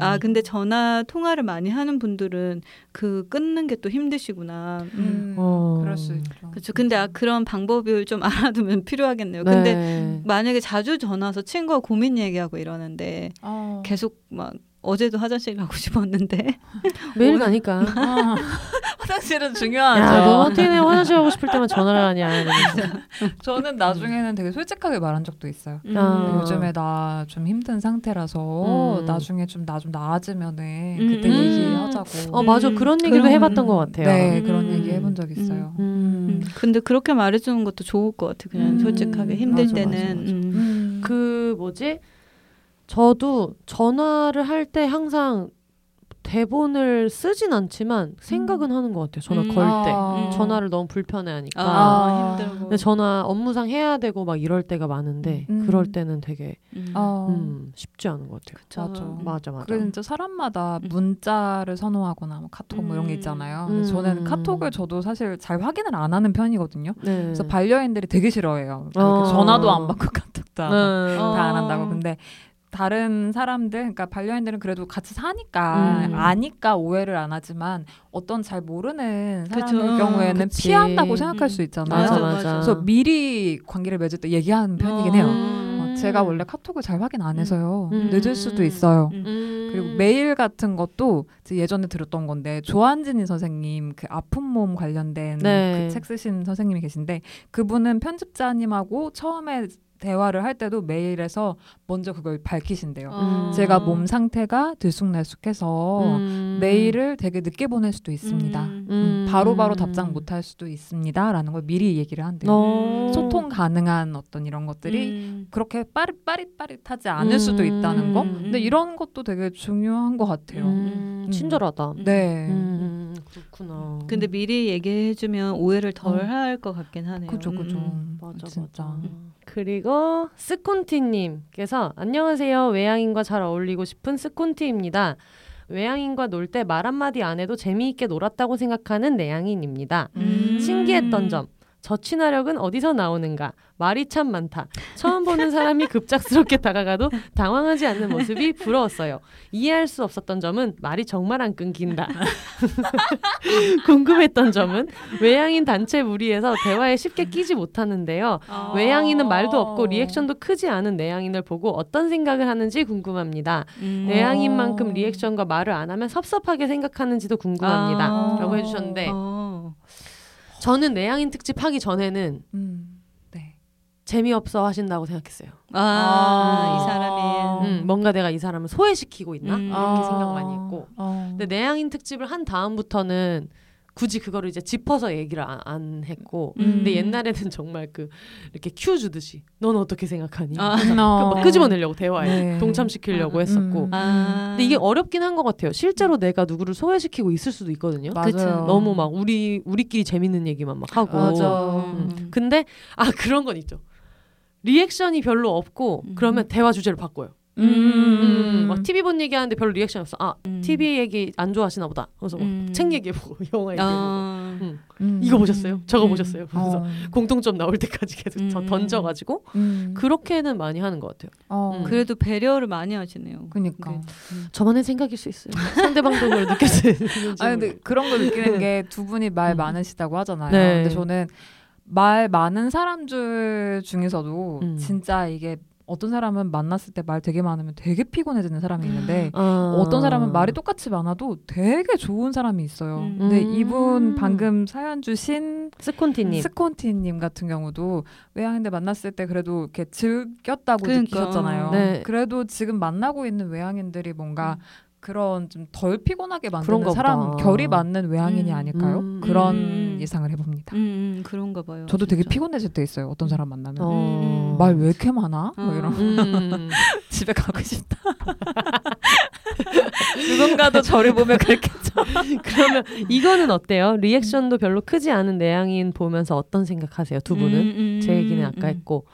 음. 아 근데 전화 통화를 많이 하는 분들은 그 끊는 게 또 힘드시구나. 음, 어. 그럴 수 있죠. 그렇죠. 근데 아, 그런 방법을 좀 알아두면 필요하겠네요. 근데 네. 만약에 자주 전화해서 친구가 고민 얘기하고 이러는데 어. 계속 막 어제도 화장실 가고 싶었는데 매일 가니까. 아. 화장실은 야, 중요하죠. 너 어떻게 내 화장실 가고 싶을 때만 전화를 하냐. 저는 나중에는 되게 솔직하게 말한 적도 있어요. 아. 요즘에 나 좀 힘든 상태라서 음. 나중에 좀 나좀 나아지면은 음. 그때 음. 얘기하자고. 어, 맞아. 음, 그런 얘기도 그런- 해봤던 것 같아요. 네, 음. 그런 얘기 해본 적 있어요. 음. 음, 근데 그렇게 말해주는 것도 좋을 것 같아. 그냥 음. 솔직하게 힘들 맞아, 때는 맞아, 맞아. 음. 음. 그 뭐지? 저도 전화를 할 때 항상 대본을 쓰진 않지만 생각은 하는 것 같아요. 전화 음. 걸 때. 아. 음. 전화를 너무 불편해하니까. 아, 힘들고. 근데 전화 업무상 해야 되고 막 이럴 때가 많은데 음. 그럴 때는 되게 음. 어. 음, 쉽지 않은 것 같아요. 그쵸. 맞아. 맞아 맞아. 그래 진짜 사람마다 음. 문자를 선호하거나 뭐 카톡 뭐 이런 게 음. 있잖아요. 음. 그래서 저는 카톡을 저도 사실 잘 확인을 안 하는 편이거든요. 네. 그래서 반려인들이 되게 싫어해요. 어. 전화도 안 받고 카톡도 네. 어. 다안 한다고. 근데 다른 사람들, 그러니까 반려인들은 그래도 같이 사니까 음. 아니까 오해를 안 하지만 어떤 잘 모르는 사람의 그쵸. 경우에는 그치. 피한다고 생각할 음. 수 있잖아요. 맞아 맞아. 그래서 미리 관계를 맺을 때 얘기하는 편이긴 해요. 음. 어, 제가 원래 카톡을 잘 확인 안 해서요. 음. 늦을 수도 있어요. 음. 음. 그리고 메일 같은 것도 예전에 들었던 건데 조한진이 선생님 그 아픈 몸 관련된 네. 그책 쓰신 선생님이 계신데 그분은 편집자님하고 처음에 대화를 할 때도 메일에서 먼저 그걸 밝히신대요. 어. 제가 몸 상태가 들쑥날쑥해서 음. 메일을 되게 늦게 보낼 수도 있습니다. 음. 음, 바로바로 음. 답장 못할 수도 있습니다라는 걸 미리 얘기를 한대요. 어. 소통 가능한 어떤 이런 것들이 음. 그렇게 빠릿 빠릿빠릿하지 않을 수도 있다는 거. 음. 근데 이런 것도 되게 중요한 것 같아요. 음, 음. 친절하다. 네. 음, 그렇구나. 근데 미리 얘기해주면 오해를 덜 어. 할것 같긴 하네요. 그죠, 그죠. 음. 맞아 진짜. 맞아. 그리고 스콘티님께서 안녕하세요. 외향인과 잘 어울리고 싶은 스콘티입니다. 외향인과 놀 때 말 한마디 안 해도 재미있게 놀았다고 생각하는 내향인입니다. 음. 신기했던 점. 저 친화력은 어디서 나오는가? 말이 참 많다. 처음 보는 사람이 급작스럽게 다가가도 당황하지 않는 모습이 부러웠어요. 이해할 수 없었던 점은 말이 정말 안 끊긴다. 궁금했던 점은 외향인 단체 무리에서 대화에 쉽게 끼지 못하는데요. 아. 외향인은 말도 없고 리액션도 크지 않은 내향인을 보고 어떤 생각을 하는지 궁금합니다. 음. 내향인만큼 리액션과 말을 안 하면 섭섭하게 생각하는지도 궁금합니다. 아. 라고 해주셨는데 어. 저는 내향인 특집 하기 전에는 음. 네. 재미없어 하신다고 생각했어요. 아, 아. 이 사람이 음, 뭔가 내가 이 사람을 소외시키고 있나? 음. 이렇게 생각 많이 했고. 어. 근데 내향인 특집을 한 다음부터는 굳이 그거를 이제 짚어서 얘기를 안, 안 했고. 음. 근데 옛날에는 정말 그 이렇게 큐 주듯이 넌 어떻게 생각하니? 아. 어. 막 끄집어내려고 대화에 네. 동참시키려고 음. 했었고. 음. 아. 근데 이게 어렵긴 한 것 같아요. 실제로 내가 누구를 소외시키고 있을 수도 있거든요. 맞아요. 그쵸. 너무 막 우리 우리끼리 재밌는 얘기만 막 하고. 맞아. 음. 근데 아 그런 건 있죠. 리액션이 별로 없고 음. 그러면 대화 주제를 바꿔요. 음. 음, 막 TV 본 얘기 하는데 별로 리액션 없어. 아 음. TV 얘기 안 좋아하시나 보다. 그래서 막 음. 책 얘기해보고 영화 얘기해보고 아. 음. 음. 이거 보셨어요? 저거 음. 보셨어요? 그래서 어. 공통점 나올 때까지 계속 더 음. 던져가지고 음. 그렇게는 많이 하는 것 같아요. 어. 음. 그래도 배려를 많이 하시네요. 그니까. 네. 저만의 생각일 수 있어요. 상대방도 그걸 느꼈는지. 아니 근데 그런 거 느끼는 게 두 분이 말 음. 많으시다고 하잖아요. 네. 근데 저는 말 많은 사람 들 중에서도 음. 진짜 이게 어떤 사람은 만났을 때 말 되게 많으면 되게 피곤해지는 사람이 있는데 아. 어떤 사람은 말이 똑같이 많아도 되게 좋은 사람이 있어요. 음. 근데 음. 이분 방금 사연 주신 스콘티님. 스콘티님 같은 경우도 외향인들 만났을 때 그래도 이렇게 즐겼다고 그러니까. 느끼셨잖아요. 네. 그래도 지금 만나고 있는 외향인들이 뭔가 그런 좀 덜 피곤하게 만드는 사람 보다. 결이 맞는 외향인이 음. 아닐까요? 음. 그런 음. 예상을 해봅니다. 음, 음, 그런가 봐요. 저도 되게 진짜. 피곤해질 때 있어요. 어떤 사람 만나면 어. 말왜 이렇게 많아? 뭐 어. 이런 음. 집에 가고 싶다. 누군가도 저를 보면 그랬겠죠. 그러면 이거는 어때요? 리액션도 별로 크지 않은 내향인 보면서 어떤 생각하세요? 두 분은? 음, 음, 제 얘기는 아까 음. 했고.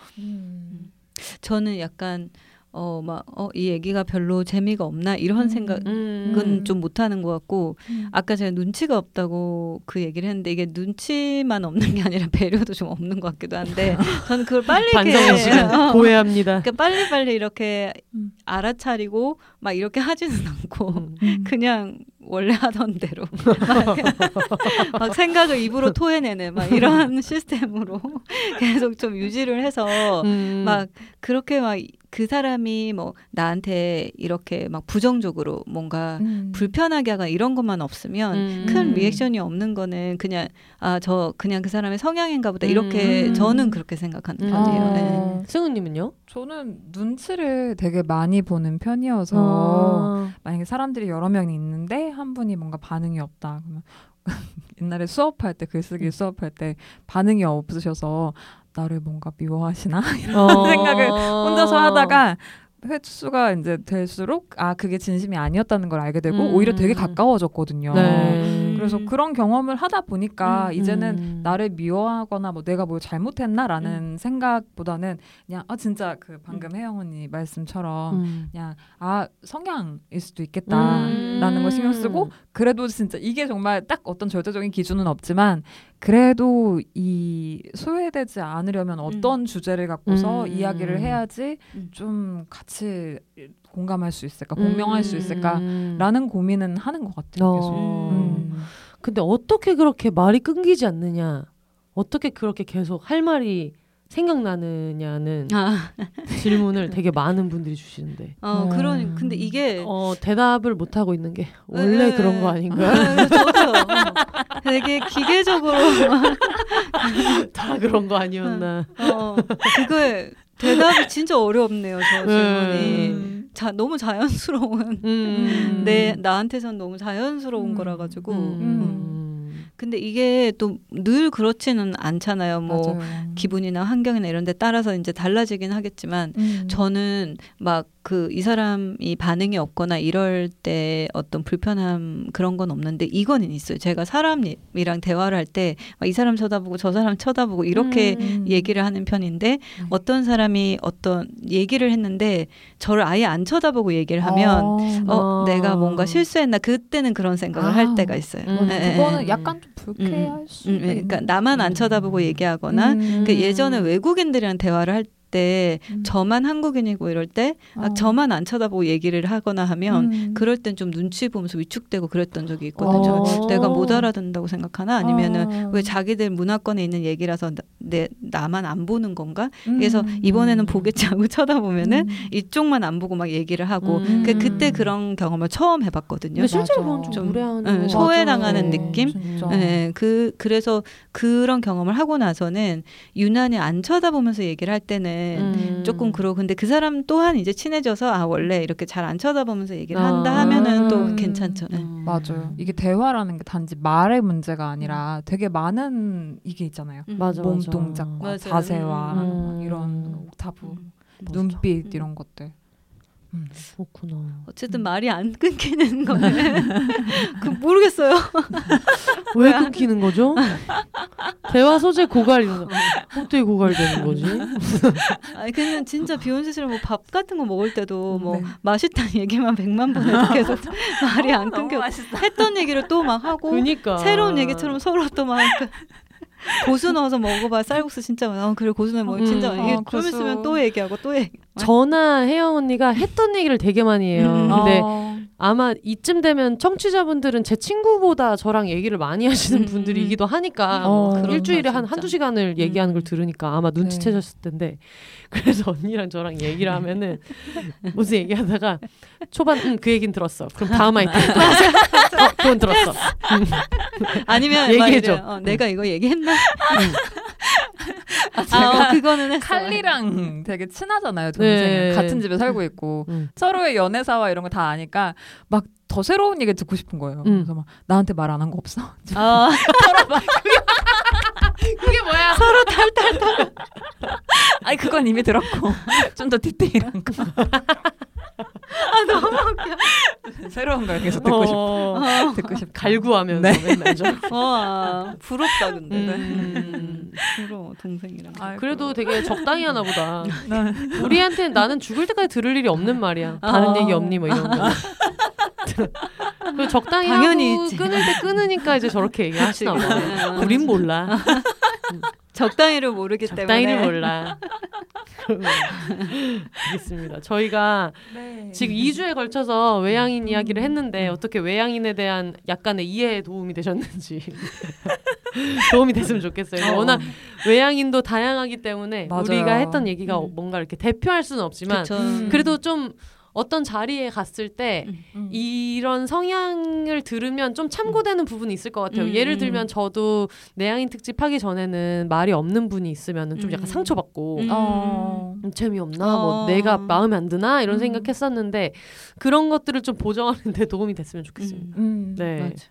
저는 약간 어 막 어 이 얘기가 별로 재미가 없나 이런 음. 생각은 음. 좀 못하는 것 같고 아까 제가 눈치가 없다고 그 얘기를 했는데 이게 눈치만 없는 게 아니라 배려도 좀 없는 것 같기도 한데 저는 그걸 빨리 반성의 이렇게 시간 어, 고해합니다. 그러니까 빨리 빨리 이렇게 음. 알아차리고 막 이렇게 하지는 않고 음. 그냥 원래 하던 대로 막, 막 생각을 입으로 토해내는 막 이런 시스템으로 계속 좀 유지를 해서 음. 막 그렇게 막 그 사람이 뭐 나한테 이렇게 막 부정적으로 뭔가 음. 불편하게 하거나 이런 것만 없으면 음. 큰 음. 리액션이 없는 거는 그냥 아 저 그냥 그 사람의 성향인가 보다 이렇게 음. 저는 그렇게 생각하는 음. 편이에요. 어. 네. 승우님은요? 저는 눈치를 되게 많이 보는 편이어서 어. 만약에 사람들이 여러 명이 있는데 한 분이 뭔가 반응이 없다 그러면 옛날에 수업할 때 글쓰기 수업할 때 반응이 없으셔서 나를 뭔가 미워하시나 어. 생각을 혼자서 하다가 횟수가 이제 될수록 아 그게 진심이 아니었다는 걸 알게 되고 음. 오히려 되게 가까워졌거든요. 네. 그래서 그런 경험을 하다 보니까 음, 이제는 음. 나를 미워하거나 뭐 내가 뭘 잘못했나라는 생각보다는 그냥 아 진짜 그 방금 혜영 언니 말씀처럼 음. 그냥 아 성향일 수도 있겠다라는 음. 걸 신경 쓰고 그래도 진짜 이게 정말 딱 어떤 절대적인 기준은 없지만 그래도 이 소외되지 않으려면 어떤 주제를 갖고서 음. 이야기를 해야지 음. 좀 같이 공감할 수 있을까 공명할 수 있을까 음. 라는 고민은 하는 것 같아요 계속 어. 음. 근데 어떻게 그렇게 말이 끊기지 않느냐? 어떻게 그렇게 계속 할 말이 생각나느냐는 아, 질문을 되게 많은 분들이 주시는데 어, 음. 그런 근데 이게 어, 대답을 못 하고 있는 게 원래 네, 그런 거 네. 아닌가? 아, 저도요. 어. 되게 기계적으로 다 그런 거 아니었나? 어, 그거에 대답이 진짜 어렵네요. 저 질문이 음. 자, 너무 자연스러운 음. 내 나한테선 너무 자연스러운 음. 거라 가지고 음. 근데 이게 또 늘 그렇지는 않잖아요. 뭐 맞아요. 기분이나 환경이나 이런 데 따라서 이제 달라지긴 하겠지만 음. 저는 막 그 이 사람이 반응이 없거나 이럴 때 어떤 불편함 그런 건 없는데 이거는 있어요. 제가 사람이랑 대화를 할 때 이 사람 쳐다보고 저 사람 쳐다보고 이렇게 음. 얘기를 하는 편인데 음. 어떤 사람이 어떤 얘기를 했는데 저를 아예 안 쳐다보고 얘기를 하면 어. 어, 아. 내가 뭔가 실수했나 그때는 그런 생각을 아. 할 때가 있어요. 음. 예, 예, 그거는 음. 약간 좀 불쾌할 수 음, 예, 그러니까 나만 안 쳐다보고 얘기하거나 음. 그 예전에 외국인들이랑 대화를 할 때 음. 저만 한국인이고 이럴 때 아, 어. 저만 안 쳐다보고 얘기를 하거나 하면 음. 그럴 땐 좀 눈치 보면서 위축되고 그랬던 적이 있거든요. 어. 내가 못 알아듣는다고 생각하나 아니면은 어. 왜 자기들 문화권에 있는 얘기라서 나, 내 나만 안 보는 건가? 음. 그래서 이번에는 보겠지 하고 쳐다보면은 음. 이쪽만 안 보고 막 얘기를 하고 음. 그 그때 그런 경험을 처음 해봤거든요. 실제로. 그건 좀 좀, 거 소외당하는. 느낌? 네, 그 그래서 그런 경험을 하고 나서는 유난히 안 쳐다보면서 얘기를 할 때는 음. 조금 그러고 근데 그 사람 또한 이제 친해져서 아 원래 이렇게 잘 안 쳐다보면서 얘기를 한다 아. 하면은 또 음. 괜찮죠. 네. 음. 맞아요. 이게 대화라는 게 단지 말의 문제가 아니라 되게 많은 이게 있잖아요. 음. 맞아, 몸 맞아. 동작과 맞아요. 자세와 음. 막 이런 옥타브, 음. 맞아. 눈빛 음. 이런 것들. 음. 그렇구나. 어쨌든 말이 안 끊기는 거는 그 모르겠어요. 왜 끊기는 거죠? 대화 소재 고갈이는 거. 어떻게 고갈되는 거지? 아니 그냥 진짜 비욘세 씨랑 뭐밥 같은 거 먹을 때도 뭐 네. 맛있다는 얘기만 백만 번 해도 계속 말이 안 끊겨. 했던 얘기를 또 막 하고 그니까 새로운 얘기처럼 서로 또 막 고수 넣어서 먹어봐 쌀국수 진짜 많아. 어, 그래 고수 넣어 먹 진짜 음, 많아. 이게 어, 좀 고수. 있으면 또 얘기하고 또 얘기. 저나 혜영 언니가 했던 얘기를 되게 많이 해요. 음. 근데 어. 아마 이쯤 되면 청취자분들은 제 친구보다 저랑 얘기를 많이 하시는 음. 분들이기도 하니까 어, 뭐 일주일에 한. 한두 시간을 얘기하는 걸 음. 들으니까 아마 눈치채셨을 텐데 그래서 언니랑 저랑 얘기를 하면은 무슨 얘기하다가 초반 응, 그 얘긴 들었어. 그럼 다음 아이템. 어, 그건 들었어. 아니면 얘기해줘. 어, 내가 이거 얘기했나? 아, 어, 그거는 했어요. 칼리랑 되게 친하잖아요 동생 네. 같은 집에 살고 있고 음. 서로의 연애사와 이런 거 다 아니까 막 더 새로운 얘기 듣고 싶은 거예요. 음. 그래서 막 나한테 말 안 한 거 없어? 아, 그게 뭐야? 아니 그건 이미 들었고 좀 더 디테일한 거. 아 너무 웃겨. 새로운 걸 계속 듣고 싶어. 어, 듣고 싶어. 갈구하면서 네. 맨날 좀. 와, 부럽다 근데. 음. 부러워 동생이랑. 아이고. 그래도 되게 적당히 하나 보다. 네. 우리한테는 나는 죽을 때까지 들을 일이 없는 말이야. 다른 어. 얘기 없니 뭐 이런 거. 그 적당히 당연히 하고 있지. 끊을 때 끊으니까 이제 저렇게 얘기하시나 봐. 어. 우린 몰라. 적당히를 모르기 때문에. 적당히를 몰라. 알겠습니다. 저희가 네. 지금 2주에 걸쳐서 외향인 이야기를 했는데 어떻게 외향인에 대한 약간의 이해에 도움이 되셨는지 도움이 됐으면 좋겠어요. 어. 워낙 외향인도 다양하기 때문에 맞아요. 우리가 했던 얘기가 음. 뭔가 이렇게 대표할 수는 없지만 그쵸. 음. 그래도 좀 어떤 자리에 갔을 때 음. 이런 성향을 들으면 좀 참고되는 부분이 있을 것 같아요. 음, 예를 음. 들면 저도 내향인 특집 하기 전에는 말이 없는 분이 있으면 좀 약간 음. 상처받고 음. 어. 음, 재미없나 뭐 어. 내가 마음에 안 드나 이런 음. 생각했었는데 그런 것들을 좀 보정하는 데 도움이 됐으면 좋겠습니다. 음. 네. 맞아.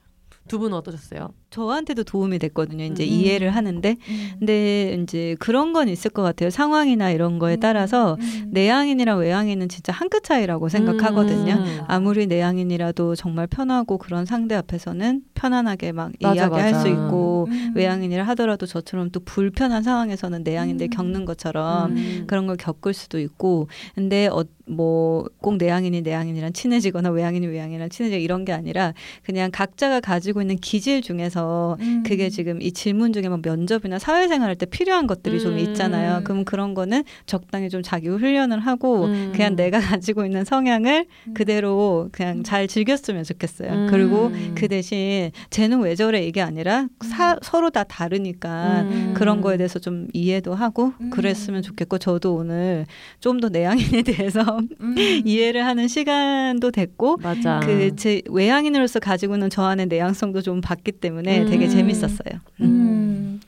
두 분은 어떠셨어요? 저한테도 도움이 됐거든요. 이제 음. 이해를 하는데, 음. 근데 이제 그런 건 있을 것 같아요. 상황이나 이런 거에 따라서 음. 내향인이랑 외향인은 진짜 한 끗 차이라고 생각하거든요. 음. 아무리 내향인이라도 정말 편하고 그런 상대 앞에서는 편안하게 막 맞아, 이야기할 맞아. 수 있고 음. 외향인이라 하더라도 저처럼 또 불편한 상황에서는 내향인들 음. 겪는 것처럼 음. 그런 걸 겪을 수도 있고 근데 어, 뭐꼭 내향인이 내향인이랑 친해지거나 외향인이 외향인이랑 친해지고 이런 게 아니라 그냥 각자가 가지고 있는 기질 중에서 음. 그게 지금 이 질문 중에 막 면접이나 사회생활 할 때 필요한 것들이 좀 음. 있잖아요. 그럼 그런 거는 적당히 좀 자기 훈련을 하고 음. 그냥 내가 가지고 있는 성향을 음. 그대로 그냥 잘 즐겼으면 좋겠어요. 음. 그리고 그 대신 쟤는 왜 저래 이게 아니라 사, 서로 다 다르니까 음. 그런 거에 대해서 좀 이해도 하고 음. 그랬으면 좋겠고 저도 오늘 좀 더 내향인에 대해서 음. 이해를 하는 시간도 됐고. 그 제 외향인으로서 가지고 있는 저 안의 내향성도 좀 봤기 때문에 되게 음. 재밌었어요. 음.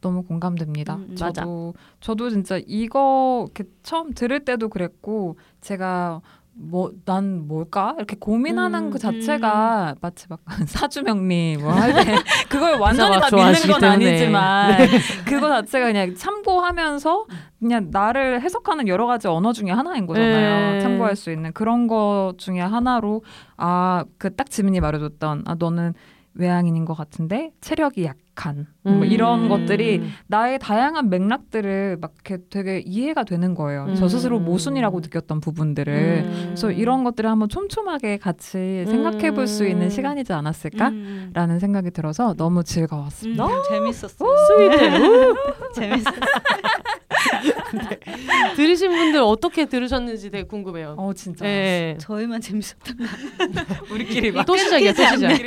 너무 공감됩니다. 음, 저도 저도 진짜 이거 이렇게 처음 들을 때도 그랬고 제가 뭐 난 뭘까 이렇게 고민하는 음, 그 자체가 마치 막 사주명리 뭐할때 그걸 완전히 막다 믿는 건 때문에. 아니지만 그거 자체가 그냥 참고하면서 그냥 나를 해석하는 여러 가지 언어 중에 하나인 거잖아요. 네. 참고할 수 있는 그런 거 중에 하나로 아 그 딱 지민이 말해줬던 아 너는 외향인인 것 같은데 체력이 약한 뭐 음. 이런 것들이 나의 다양한 맥락들을 막 이렇게 되게 이해가 되는 거예요. 음. 저 스스로 모순이라고 느꼈던 부분들을. 음. 그래서 이런 것들을 한번 촘촘하게 같이 생각해 볼 수 있는 음. 시간이지 않았을까? 음. 라는 생각이 들어서 너무 즐거웠습니다. 음, 재밌었어요. 스윗해. 재밌었어요. 들으신 분들 어떻게 들으셨는지 되게 궁금해요. 어 진짜 네. 저희만 재밌었던 거. 우리끼리 막 또 시작이야, 또 시작.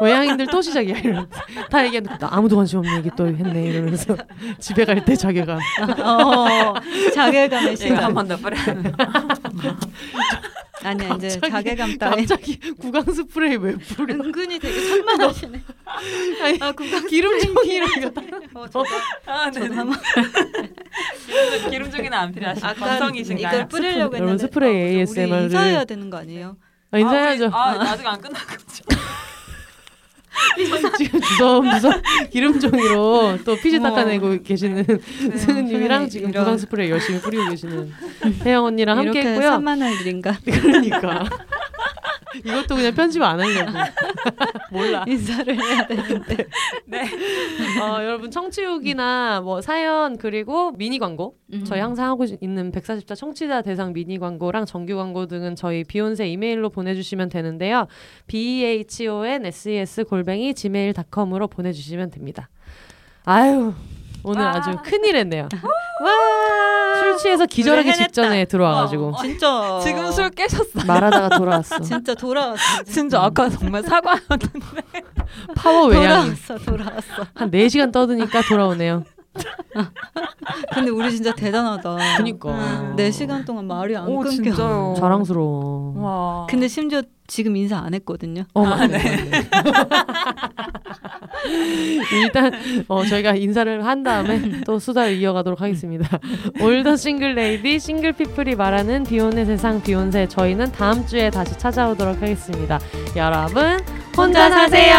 외향인들 또 시작이야. 이러면서. 다 얘기했는데 나 아무도 관심 없는 얘기 또 했네 이러면서 집에 갈 때 자기가 어, 자괴감의 이거 시간. 한번더 뿌려. 아니야 이제 자괴감 따위. 갑자기 구강 스프레이 왜 뿌려? 은근히 되게 산만하시네. 아니, 아 구강 기름 종이랑 이거 다 어, 저도, 아, 네. 한번 기름, 기름 중에는 안 필요하신 아까 건성이신가요? 이걸 뿌리려고 여러분, 했는데 스프레이 어, 우리 ASMR 를- 인사해야 되는 거 아니에요? 아, 인사해야죠. 아, 아, 아직 안 끝났거든요. 지금 주섬주섬 기름종이로 또 피지. 닦아내고 계시는 승은님이랑 지금 이런. 구강 스프레이 열심히 뿌리고 계시는 혜영 언니랑 함께 했고요. 산만할 일인가? 그러니까 이것도 그냥 편집 안 하려고 몰라. 인사를 해야 되는데. 네. 어, 여러분 청취후기나 뭐 사연 그리고 미니 광고 음. 저희 항상 하고 있는 140자 청취자 대상 미니 광고랑 정규 광고 등은 저희 비욘세 이메일로 보내주시면 되는데요. b h o n s e s 골뱅이 gmail.com으로 보내주시면 됩니다. 아유 오늘 와. 아주 큰일 했네요. 와. 술 취해서 기절하기. 직전에 들어와가지고 어. 진짜 지금 술 깨셨어. 말하다가 돌아왔어. 진짜 돌아왔어. 진짜 아까 정말 사과. 파워 외양인 돌아왔어, 돌아왔어. 한 4시간 떠드니까 돌아오네요. 근데 우리 진짜 대단하다. 그니까. 4시간 동안 말이 안 오 끊겨. 진짜요. 자랑스러워. 와. 근데 심지어 지금 인사 안 했거든요. 어, 맞네. 맞네. 일단 어, 저희가 인사를 한 다음에 또 수다를 이어가도록 하겠습니다. All the single lady single people이 말하는 비혼의 세상 비혼세 저희는 다음 주에 다시 찾아오도록 하겠습니다. 여러분 혼자 사세요.